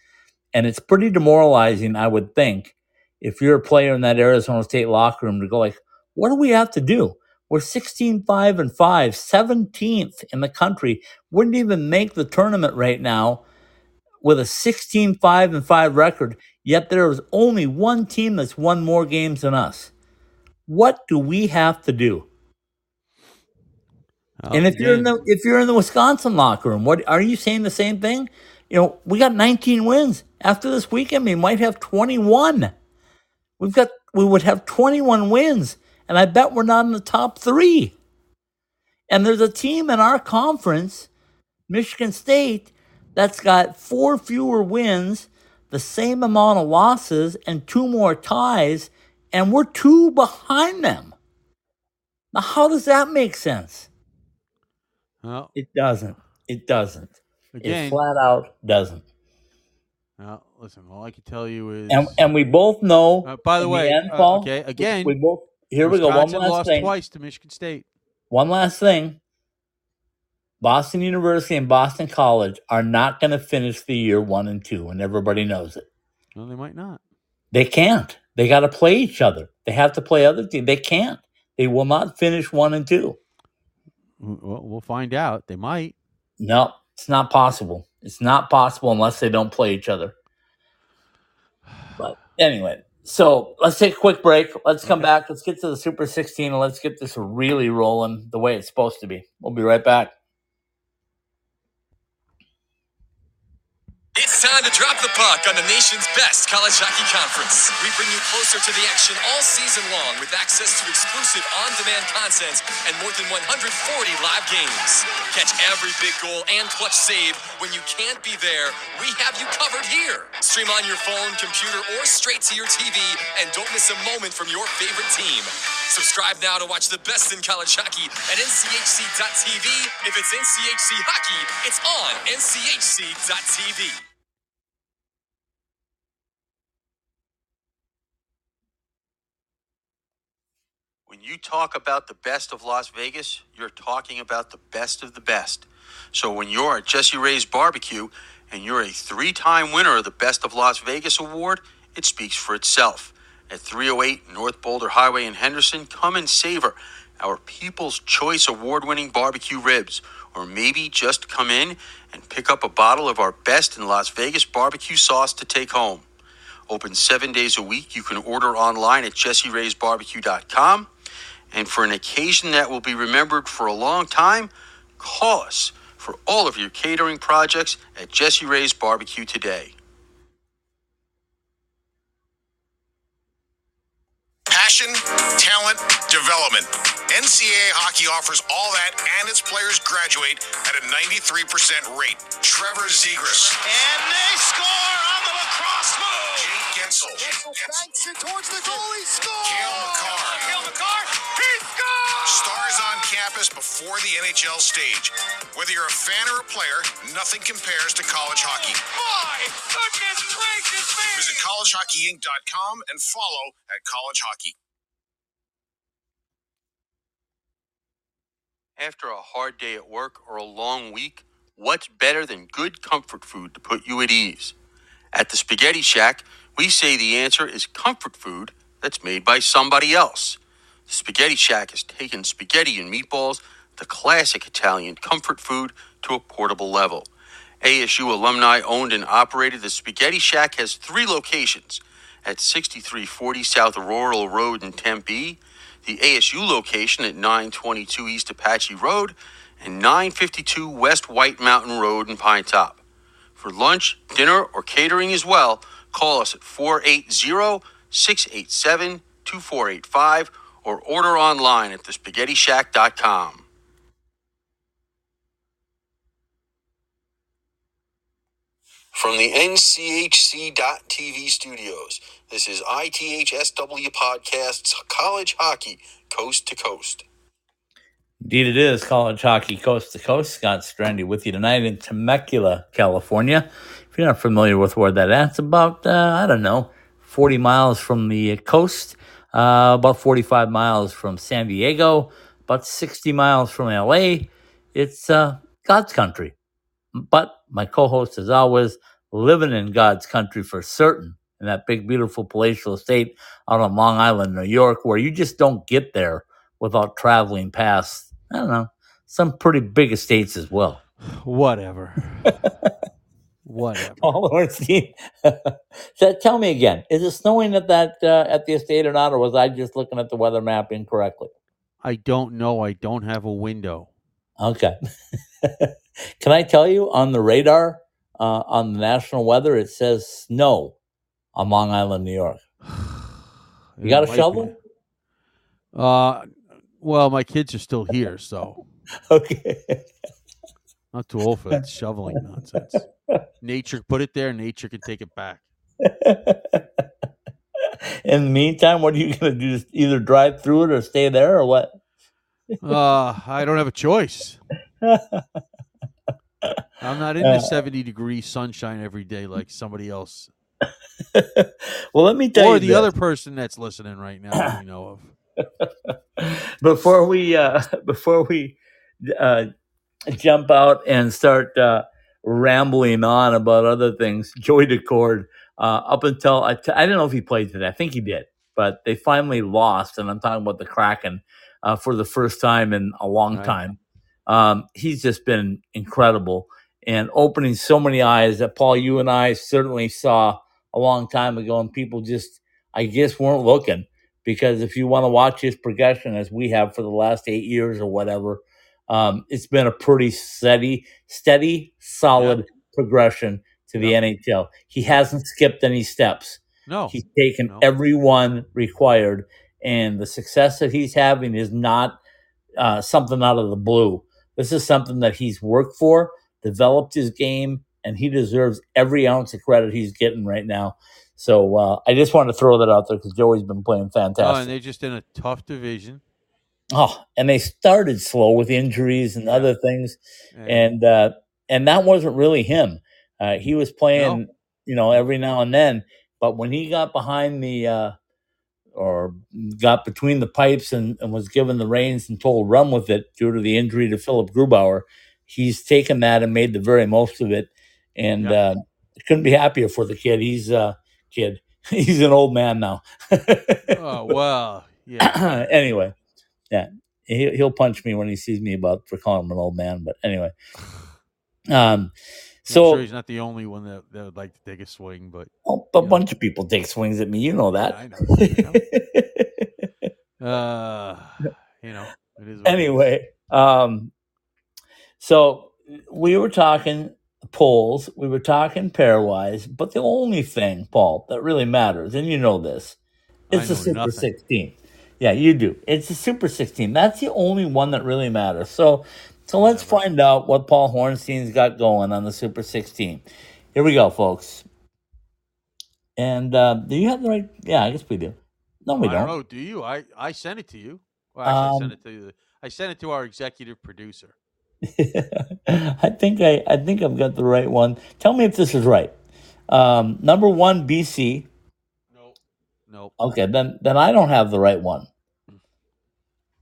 And it's pretty demoralizing, I would think, if you're a player in that Arizona State locker room to go like, what do we have to do? We're 16 5 and 5, 17th in the country. Wouldn't even make the tournament right now with a 16 5 and 5 record, yet there is only one team that's won more games than us. What do we have to do? Uh, And if you're in the if you're in the Wisconsin locker room, what are you saying the same thing? You know, we got 19 wins. After this weekend, we might have 21. We've got we would have 21 wins, and I bet we're not in the top 3. And there's a team in our conference, Michigan State, that's got four fewer wins, the same amount of losses, and two more ties, and we're two behind them. Now, how does that make sense? well, It doesn't. It doesn't. again, it flat out doesn't. well, listen. All I can tell you is, And and we both know. uh, by the way, end, uh, Paul, okay, again, we both. Here we go. One last lost thing. twice to Michigan State. One last thing. Boston University and Boston College are not going to finish the year one and two, and everybody knows it. No, they might not. They can't. They got to play each other. They have to play other teams. They can't. They will not finish one and two. Well, we'll find out. They might. No, it's not possible. It's not possible unless they don't play each other. But anyway, so let's take a quick break. Let's come Okay. back. Let's get to the Super 16 and let's get this really rolling the way it's supposed to be. We'll be right back. It's time to drop the puck on the nation's best college hockey conference. We bring you closer to the action all season long with access to exclusive on-demand content and more than 140 live games. Catch every big goal and clutch save when you can't be there. We have you covered here. Stream on your phone, computer, or straight to your TV and don't miss a moment from your favorite team. Subscribe now to watch the best in college hockey at nchc.tv. If it's NCHC hockey, it's on nchc.tv. you talk about the best of Las Vegas, you're talking about the best of the best. So when you're at Jesse Ray's Barbecue and you're a three time winner of the Best of Las Vegas award, it speaks for itself. At 308 North Boulder Highway in Henderson, come and savor our People's Choice Award winning barbecue ribs. Or maybe just come in and pick up a bottle of our best in Las Vegas barbecue sauce to take home. Open seven days a week. You can order online at jesseraysbarbecue.com. And for an occasion that will be remembered for a long time, call us for all of your catering projects at Jesse Ray's Barbecue today. Passion, talent, development. NCAA hockey offers all that, and its players graduate at a 93% rate. Trevor Zegras, And they score on the lacrosse move. Jake Guentzel, banks it towards the goal. He scores. Cale Makar. Cale Makar. He scores. Stars on campus before the NHL stage. Whether you're a fan or a player, nothing compares to college hockey. My goodness gracious me. Visit collegehockeyinc.com and follow at college hockey. After a hard day at work or a long week, what's better than good comfort food to put you at ease? At the Spaghetti Shack, We say the answer is comfort food that's made by somebody else. Spaghetti Shack has taken spaghetti and meatballs, the classic Italian comfort food, to a portable level. ASU alumni owned and operated, the Spaghetti Shack has three locations at 6340 South Rural Road in Tempe, the ASU location at 922 East Apache Road, and 952 West White Mountain Road in Pinetop. For lunch, dinner, or catering as well, call us at 480 687 2485 or order online at thespaghettishack.com. From the NCHC.TV studios, this is ITHSW Podcasts College Hockey Coast to Coast. Indeed, it is college hockey coast to coast. Scott Strandy with you tonight in Temecula, California. If you're not familiar with where that is, it's about, uh, I don't know, 40 miles from the coast, uh, about 45 miles from San Diego, about 60 miles from LA. It's uh, God's country. But my co host, as always, living in God's country for certain in that big, beautiful palatial estate out on Long Island, New York, where you just don't get there without traveling past, I don't know, some pretty big estates as well. Whatever. Whatever. Paul Ornstein. so tell me again, is it snowing at that uh, at the estate or not, or was I just looking at the weather map incorrectly? I don't know. I don't have a window. Okay. Can I tell you on the radar uh, on the national weather it says snow on Long Island, New York? You got a shovel? Uh, well, my kids are still here, so Okay. Not too old for that shoveling nonsense. Nature put it there. Nature can take it back. In the meantime, what are you going to do? Just either drive through it or stay there or what? Uh, I don't have a choice. I'm not in into 70 degree sunshine every day like somebody else, well, let me tell or you the this. other person that's listening right now. You know of. before we uh, before we uh, jump out and start uh, rambling on about other things, Joey Daccord, uh, up until I t- I don't know if he played today. I think he did, but they finally lost, and I'm talking about the Kraken uh, for the first time in a long Right. time. Um, he's just been incredible and opening so many eyes that Paul, you and I certainly saw a long time ago, and people just I guess weren't looking because if you want to watch his progression as we have for the last eight years or whatever, um, it's been a pretty steady, steady, solid progression to the NHL. He hasn't skipped any steps. No, He's taken No. every one required, and the success that he's having is not uh, something out of the blue. This is something that he's worked for, developed his game, and he deserves every ounce of credit he's getting right now. So uh, I just wanted to throw that out there because Joey's been playing fantastic. Oh, fantastic. and they're just in a tough division. Oh, and they started slow with injuries and other things, And, and uh, and that wasn't really him. Uh, he was playing, No. you know, every now and then. But when he got behind the uh, or got between the pipes and, and was given the reins and told run with it due to the injury to Philipp Grubauer, he's taken that and made the very most of it. And Yeah. uh, couldn't be happier for the kid. He's uh, kid. He's an old man now. oh well, yeah. anyway, yeah, he, he'll punch me when he sees me about for calling him an old man. But anyway, um, So sure he's not the only one that, that would like to take a swing, but oh, a yeah. bunch of people take swings at me. You know that. I know. Uh, you know, it is. what it is. anyway, um, so we were talking polls, we were talking pairwise, but the only thing, Paul, that really matters, and you know this, it's the Super nothing. 16. Yeah, you do. It's the Super 16. That's the only one that really matters. So, so let's find out what Paul Hornstein's got going on the Super 16. Here we go, folks. And uh, do you have the right? Yeah, I guess we do. No, we I don't. don't know. Do you? I I sent it to you. Well, actually, I Um, sent it to you. I sent it to our executive producer. I think I, I think I've got the right one. Tell me if this is right. Um, number one, BC. No, no. Okay, then then I don't have the right one.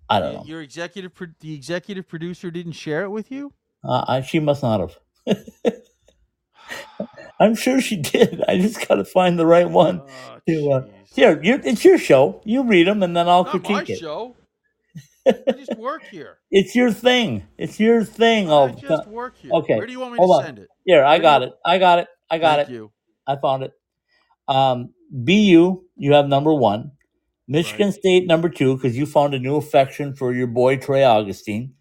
I don't know. Your executive, pro- the executive producer didn't share it with you. Uh, I, she must not have. I'm sure she did. I just got to find the right one. Oh, to, uh, here, you it's your show. You read them, and then I'll Not my critique it. show. I just work here. It's your thing. It's your thing. I just work here. Okay, Where do you want me hold to on. send it? Here, I Where do got you- it. I got it. I got Thank it. you. I found it. Um, BU, you have number one. Michigan Right. State, number two, because you found a new affection for your boy Trey Augustine.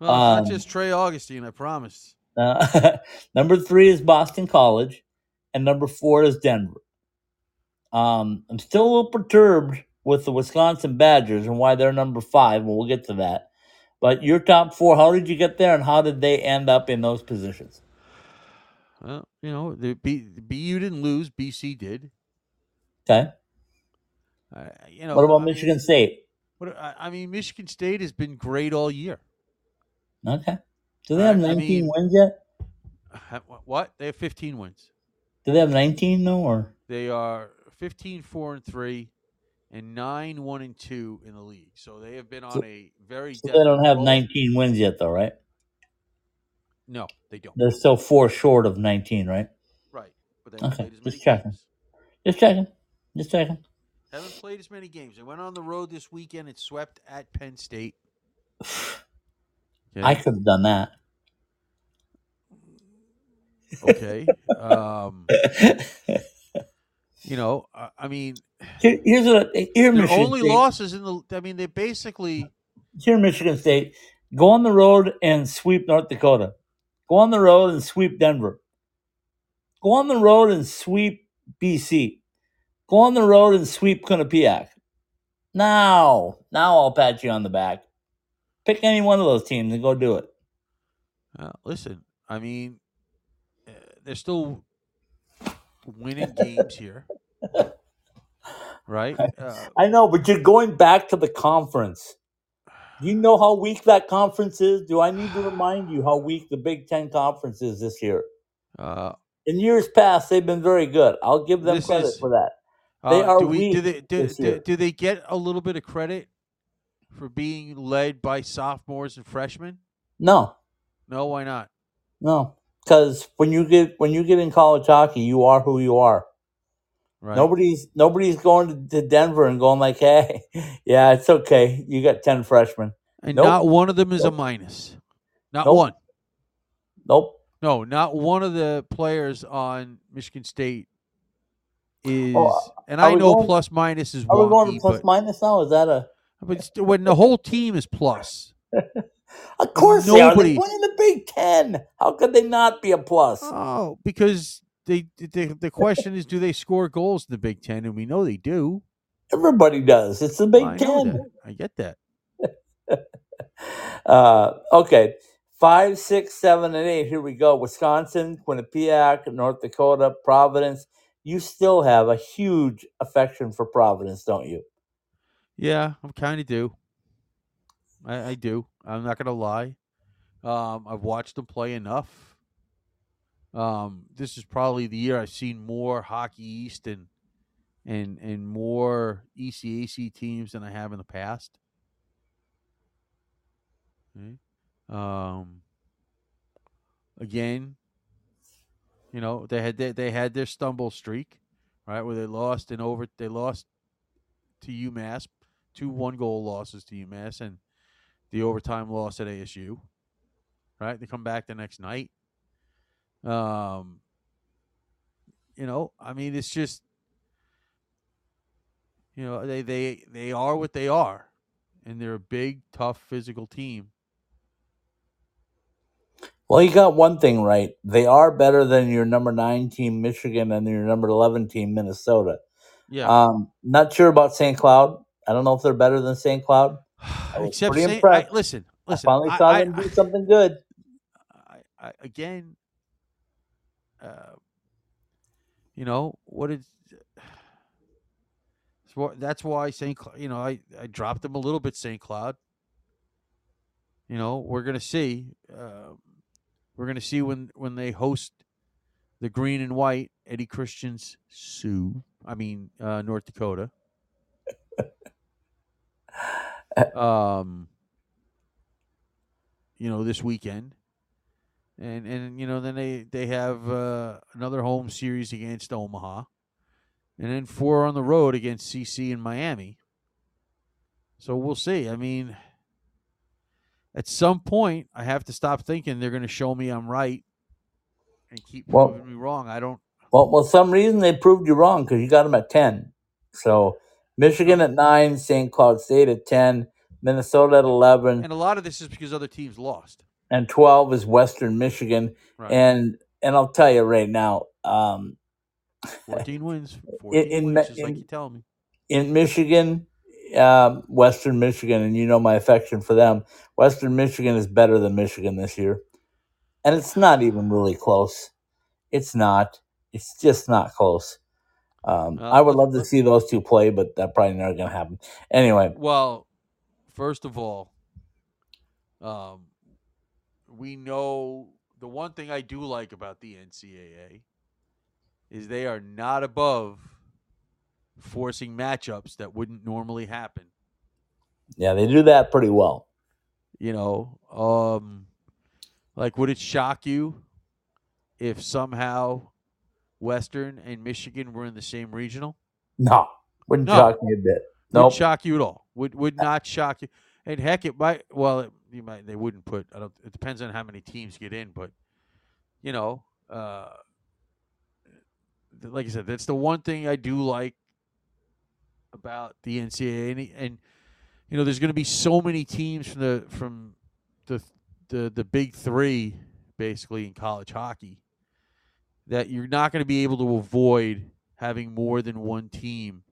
Well, Um, not just Trey Augustine. I promise. Uh, number three is Boston College, and number four is Denver. Um, I'm still a little perturbed with the Wisconsin Badgers and why they're number five, and we'll get to that. But your top four, how did you get there, and how did they end up in those positions? Well, you know, the B, the BU didn't lose. BC did. Okay. Uh, you know, What about I Michigan Mean, State? what, I, mean, Michigan State has been great all year. Okay. Do they have I 19 mean- wins yet? What? They have 15 wins. Do they have 19 though, or They are 15 4 and 3 and 9 1 and 2 in the league. So they have been on a very so they don't have roll. 19 wins yet, though, right? No, they don't. They're still four short of 19, right? Right. Okay, played as many just checking. games. Just checking. Just checking. Haven't played as many games. They went on the road this weekend and swept at Penn State. I could have done that. Okay. um, you know, I, I mean, Here, here's what here their Michigan only State, losses in the. I mean, they basically. here Michigan State. Go on the road and sweep North Dakota. Go on the road and sweep Denver. Go on the road and sweep BC. Go on the road and sweep Quinnipiac. Now, now I'll pat you on the back. Pick any one of those teams and go do it. Uh, listen, I mean, uh, they're still winning games here, right? Uh, I know, but you're going back to the conference. You know how weak that conference is? Do I need to remind you how weak the Big Ten conference is this year? uh, In years past, they've been very good. I'll give them credit is- for that. They uh, are do we do they do, do, do they get a little bit of credit for being led by sophomores and freshmen? No, No, why not? no, because when you get when you get in college hockey, you are who you are. Right. Nobody's nobody's going to, to Denver and going like, "Hey, yeah, it's okay. You got ten freshmen." and Nope. not one of them is Nope. a minus. Not Nope. one. Nope. No, not one of the players on Michigan State is, Oh, and I know going- plus minus is Are we going wonky, to plus but, minus now? Is that a? but when the whole team is plus, Of course they. Nobody- They won in the Big Ten. How could they not be a plus? oh, because they, they the question is, do they score goals in the Big Ten? And we know they do. Everybody does. It's the Big I Ten. I get that. Uh, okay, five, six, seven, and eight. Here we go. Wisconsin, Quinnipiac, North Dakota, Providence. You still have a huge affection for Providence, don't you? Yeah, I kind of do. I, I do. I'm not gonna lie. Um, I've watched them play enough. Um, this is probably the year I've seen more Hockey East and and and more ECAC teams than I have in the past. Okay. Um, again, you know they had their, they had their stumble streak, right? Where they lost in over they lost to UMass, two one goal losses to UMass, and the overtime loss at ASU. Right, they come back the next night. Um, you know, I mean, it's just, you know, they they they are what they are, and they're a big, tough, physical team. Well, you got one thing right. They are better than your number nine team, Michigan, and your number 11 team, Minnesota. Yeah, Um, not sure about St. Cloud. I don't know if they're better than St. Cloud. except pretty I, impressed. listen, listen. I finally I- saw I- them do something good. I, I, again, uh, you know what is. That's why, that's why St. Cloud, you know, I, I dropped them a little bit, St. Cloud. You know, we're gonna see. Uh, we're gonna see when when they host the green and white Eddie Christian's Sioux. I mean, uh, North Dakota. um, you know, this weekend, and and you know then they they have uh, another home series against Omaha, and then four on the road against CC and Miami. So we'll see. I mean, at some point, I have to stop thinking they're going to show me I'm right and keep Well- proving me wrong. I don't. Well, well, some reason they proved you wrong because you got them at ten. So Michigan at nine, St. Cloud State at ten, Minnesota at eleven, And a lot of this is because other teams lost. and twelve is Western Michigan. Right. And and I'll tell you right now, um, 14 wins. 14 in wins, just like you tell me. in Michigan, um, Western Michigan, and you know my affection for them. Western Michigan is better than Michigan this year, and it's not even really close. It's not. It's just not close. Um, Well, I would love to see those two play, but that probably never going to happen. Anyway, Well, first of all, um, we know the one thing I do like about the NCAA is they are not above forcing matchups that wouldn't normally happen. yeah, they do that pretty well. You know, um, like would it shock you if somehow Western and Michigan were in the same regional? No, wouldn't No. shock me a bit. Would Nope. shock you at all. Would would not shock you. And heck, it might. Well, it, you might. They wouldn't put. I don't. It depends on how many teams get in, but you know, uh, like I said, that's the one thing I do like about the NCAA, and, and you know, there's going to be so many teams from the from the the the big three, basically in college hockey, that you're not going to be able to avoid having more than one team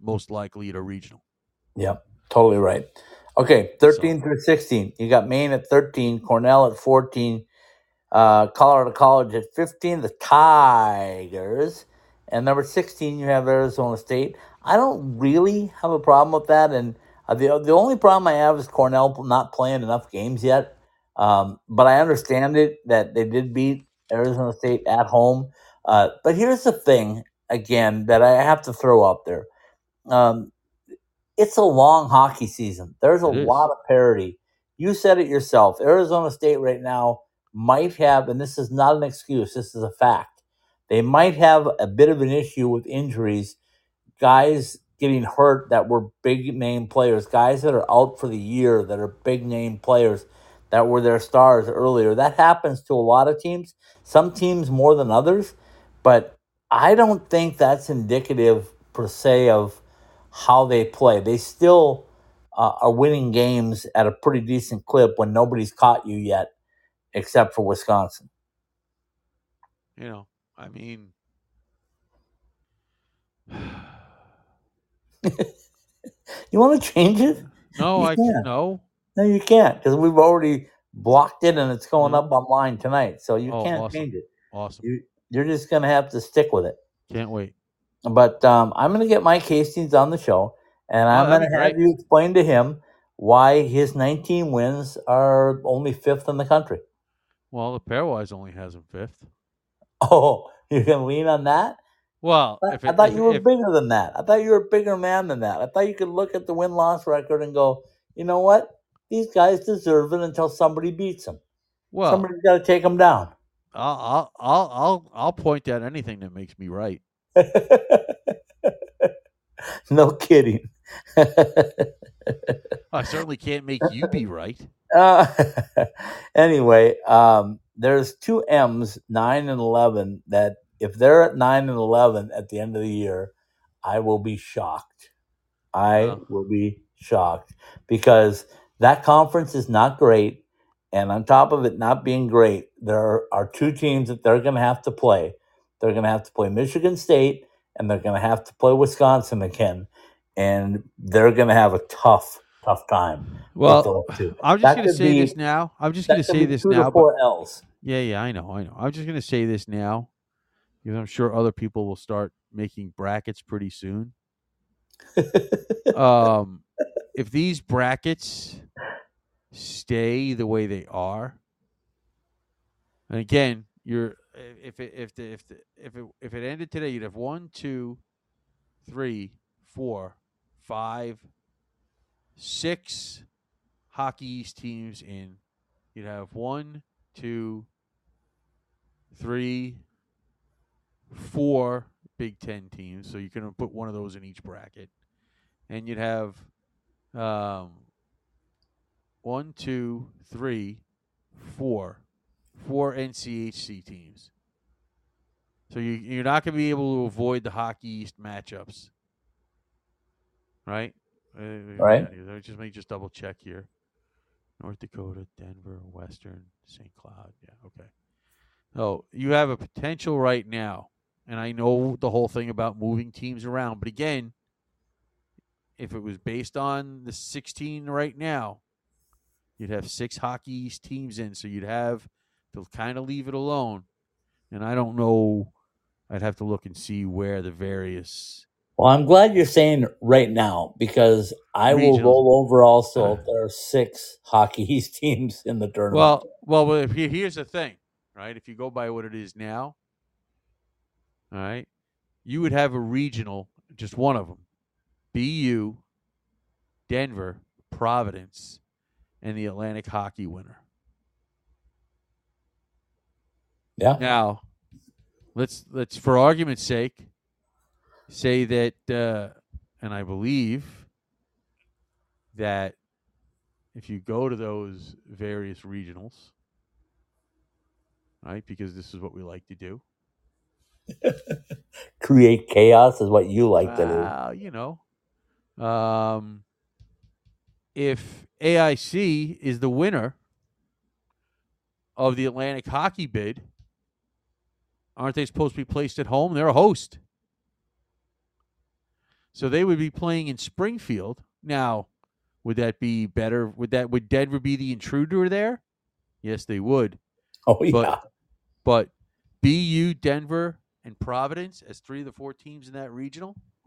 most likely at a regional. Yep, totally right. Okay, 13 through 16. You got Maine at 13, Cornell at 14, uh, Colorado College at 15, the Tigers. And number 16, you have Arizona State. I don't really have a problem with that. And uh, the, the only problem I have is Cornell not playing enough games yet. Um, but I understand it that they did beat Arizona State at home. Uh, but here's the thing, again, that I have to throw out there. Um, it's a long hockey season. There's a lot of parity. You said it yourself. Arizona State right now might have, and this is not an excuse, this is a fact. They might have a bit of an issue with injuries, guys getting hurt that were big name players, guys that are out for the year that are big name players that were their stars earlier. That happens to a lot of teams, some teams more than others, but I don't think that's indicative per se of how they play. They still uh, are winning games at a pretty decent clip when nobody's caught you yet, except for Wisconsin. You know, I mean, You want to change it? no, You I can't. no. No, you can't because we've already blocked it and it's going Mhm. up online tonight. So you Oh, can't awesome. change it. Awesome. You, you're just going to have to stick with it. Can't wait. But um, I'm going to get Mike Hastings on the show, and I'm Oh, going to have great. you explain to him why his 19 wins are only fifth in the country. Well, the pairwise only has him fifth. Oh, you're to lean on that? Well, I, if I thought if, you were if, bigger than that. I thought you were a bigger man than that. I thought you could look at the win loss record and go, you know what? These guys deserve it until somebody beats them. well, Somebody's got to take them down. I'll, I'll I'll I'll I'll point out anything that makes me right. no kidding. I certainly can't make you be right. uh, anyway, um, there's two M's, nine and eleven. That if they're at nine and eleven at the end of the year, I will be shocked. I Wow. will be shocked because that conference is not great, and on top of it not being great, there are two teams that they're going to have to play. They're going to have to play Michigan State, and they're going to have to play Wisconsin again, and they're going to have a tough, tough time. Well. I'm just going to say be- this now. I'm just going to say this now. But, four L's. yeah, yeah, I know, I know. I'm just going to say this now because I'm sure other people will start making brackets pretty soon. um, if these brackets stay the way they are, and again, you're if it if the if the if it if it ended today, you'd have one, two, three, four, five, six Hockey East teams in. You'd have one, two, three, four Big Ten teams. So you can put one of those in each bracket, and you'd have um, one, two, three, four, four NCHC teams. So you, you're not going to be able to avoid the Hockey East matchups, right? Uh, Right. yeah, Let me just let me just double check here. North Dakota, Denver, Western, St. Cloud. Yeah, okay. So you have a potential right now, and I know the whole thing about moving teams around, but again, if it was based on the 16 right now, you'd have six Hockey East teams in, so you'd have to kind of leave it alone. And I don't know. I'd have to look and see where the various. Well, I'm glad you're saying right now because I will Regionals. roll over also uh-huh. if there are six Hockey East teams in the tournament. Well, well, but if here- here's the thing, right? If you go by what it is now, all right, you would have a regional, just one of them, BU, Denver, Providence, and the Atlantic Hockey winner. yeah. Now, let's let's for argument's sake say that, uh, and I believe that if you go to those various regionals, right, because this is what we like to do. Create chaos is what you like to do. You know, um, if AIC is the winner of the Atlantic hockey bid, aren't they supposed to be placed at home? They're a host. So they would be playing in Springfield. Now, would that be better? Would that would Denver be the intruder there? Yes, they would. Oh yeah. But but BU, Denver, and Providence as three of the four teams in that regional.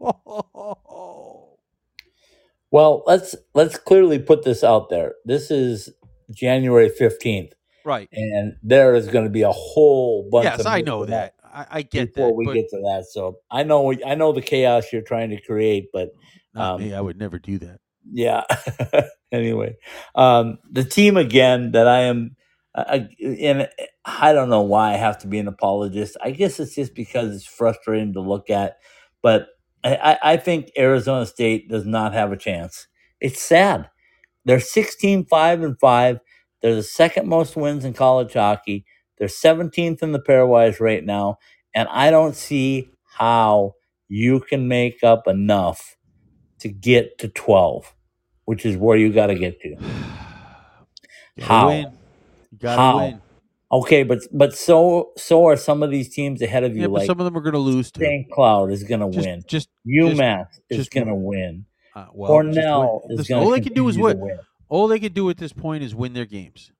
Well, let's let's clearly put this out there. This is January 15th, Right. and there is going to be a whole bunch. Yes, I know that. I, I get that before that. we get to that. So I know I know the chaos you're trying to create, but um, me. I would never do that. yeah. anyway, um, the team again that I am, I, and I don't know why I have to be an apologist. I guess it's just because it's frustrating to look at, but I, I- I think Arizona State does not have a chance. It's sad. They're 16 5 and 5. They're the second most wins in college hockey. They're 17th in the pairwise right now. And I don't see how you can make up enough to get to 12, which is where you got to get to. How? win. How? win. Okay, but but so so are some of these teams ahead of you. Yeah, like some of them are going to lose too. St. Cloud is going to win. just UMass is just going to win. uh, well, Cornell is going all they can do is continue to win. win. All they can do at this point is win their games.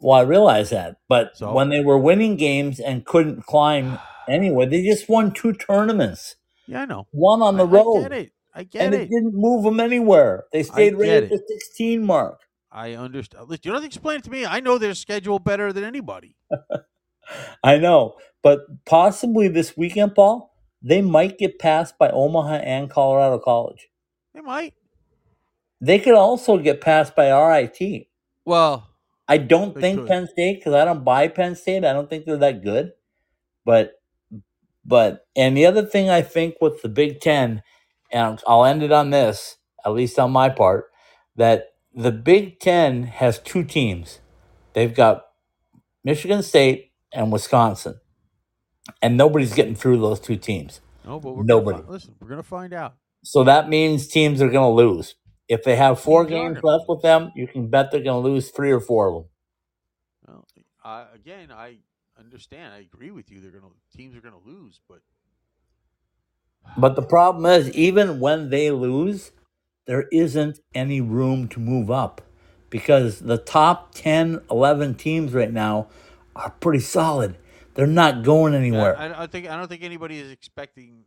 Well, I realize that, but So? when they were winning games and couldn't climb anywhere, they just won two tournaments, Yeah, I know. one on the I, I road, get it. I get and it. it didn't move them anywhere. They stayed right at the 16 mark. I understand. Uh, listen, you don't have to explain it to me. I know their schedule better than anybody. I know, but possibly this weekend, Paul, they might get passed by Omaha and Colorado College. They might. They could also get passed by RIT. Well, I don't They think could. Penn State because I don't buy Penn State. I don't think they're that good. But but and the other thing I think with the Big Ten, and I'll end it on this, at least on my part, that the Big Ten has two teams. They've got Michigan State and Wisconsin, and nobody's getting through those two teams. no, but we're Nobody. Gonna fi- listen, we're going to find out. So that means teams are going to lose. If they have four games left with them, you can bet they're going to lose three or four of them. Well, I, again, I understand. I agree with you. They're going to teams are going to lose, but But the problem is, even when they lose, there isn't any room to move up because the top 10, 11 teams right now are pretty solid. They're not going anywhere. I, I think I don't think anybody is expecting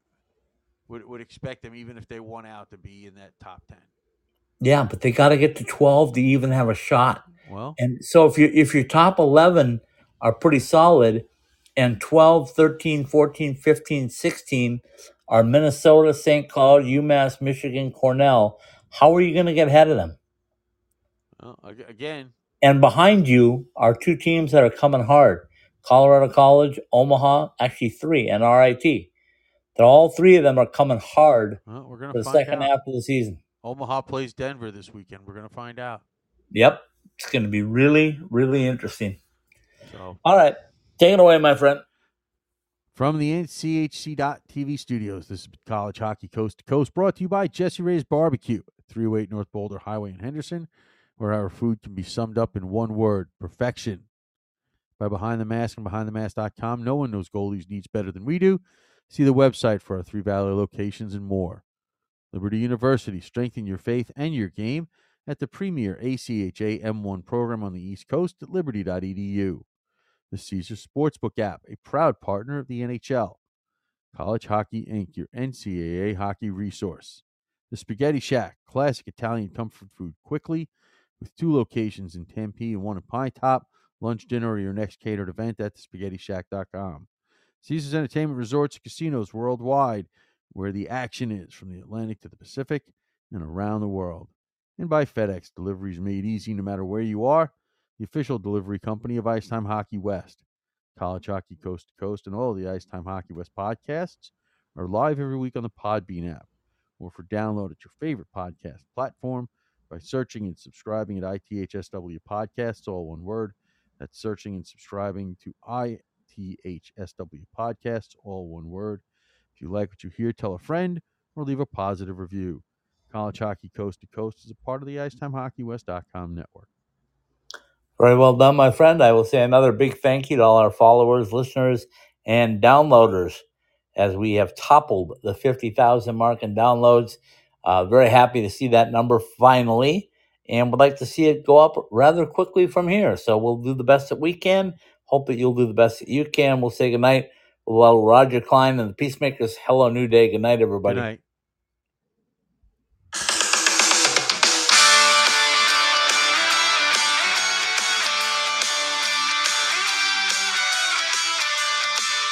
would would expect them even if they won out to be in that top ten. Yeah, but they got to get to 12 to even have a shot. Well, And so if you if your top 11 are pretty solid and 12, 13, 14, 15, 16 are Minnesota, St. Cloud, UMass, Michigan, Cornell, how are you going to get ahead of them? well, again, And behind you are two teams that are coming hard Colorado College, Omaha, actually three, and RIT. That all three of them are coming hard Well, we're gonna for the second out. half of the season. Omaha plays Denver this weekend. We're gonna find out. Yep. It's going to be really, really interesting. So All right. Take it away, my friend. from the NCHC.TV studios, this is College Hockey Coast to Coast, brought to you by Jesse Ray's Barbecue, 308 North Boulder Highway in Henderson, where our food can be summed up in one word: perfection. By Behind the Mask and BehindTheMask.com, no one knows goalies needs better than we do. See the website for our Three Valley locations and more. Liberty University, strengthen your faith and your game at the premier ACHA M1 program on the East Coast at liberty.edu. The Caesar Sportsbook app, a proud partner of the NHL. College Hockey Inc., your NCAA hockey resource. The Spaghetti Shack, classic Italian comfort food quickly, with two locations in Tempe and one in Pinetop. Lunch, dinner, or your next catered event at thespaghettishack.com. Caesars Entertainment Resorts and Casinos worldwide, where the action is from the Atlantic to the Pacific and around the world. And by FedEx, deliveries made easy no matter where you are. The official delivery company of Ice Time Hockey West. College Hockey Coast to Coast and all of the Ice Time Hockey West podcasts are live every week on the Podbean app or for download at your favorite podcast platform by searching and subscribing at ITHSW Podcasts, all one word. That's searching and subscribing to ITHSW Podcasts, all one word. If you like what you hear, tell a friend or leave a positive review. College Hockey Coast to Coast is a part of the IcetimeHockeyWest.com network. Very well done, my friend. I will say another big thank you to all our followers, listeners, and downloaders as we have toppled the 50,000 mark in downloads. Uh, very happy to see that number finally and would like to see it go up rather quickly from here. So we'll do the best that we can. Hope that you'll do the best that you can. We'll say goodnight. Well, Roger Clyne and the Peacemakers, hello, new day. Good night, everybody. Good night.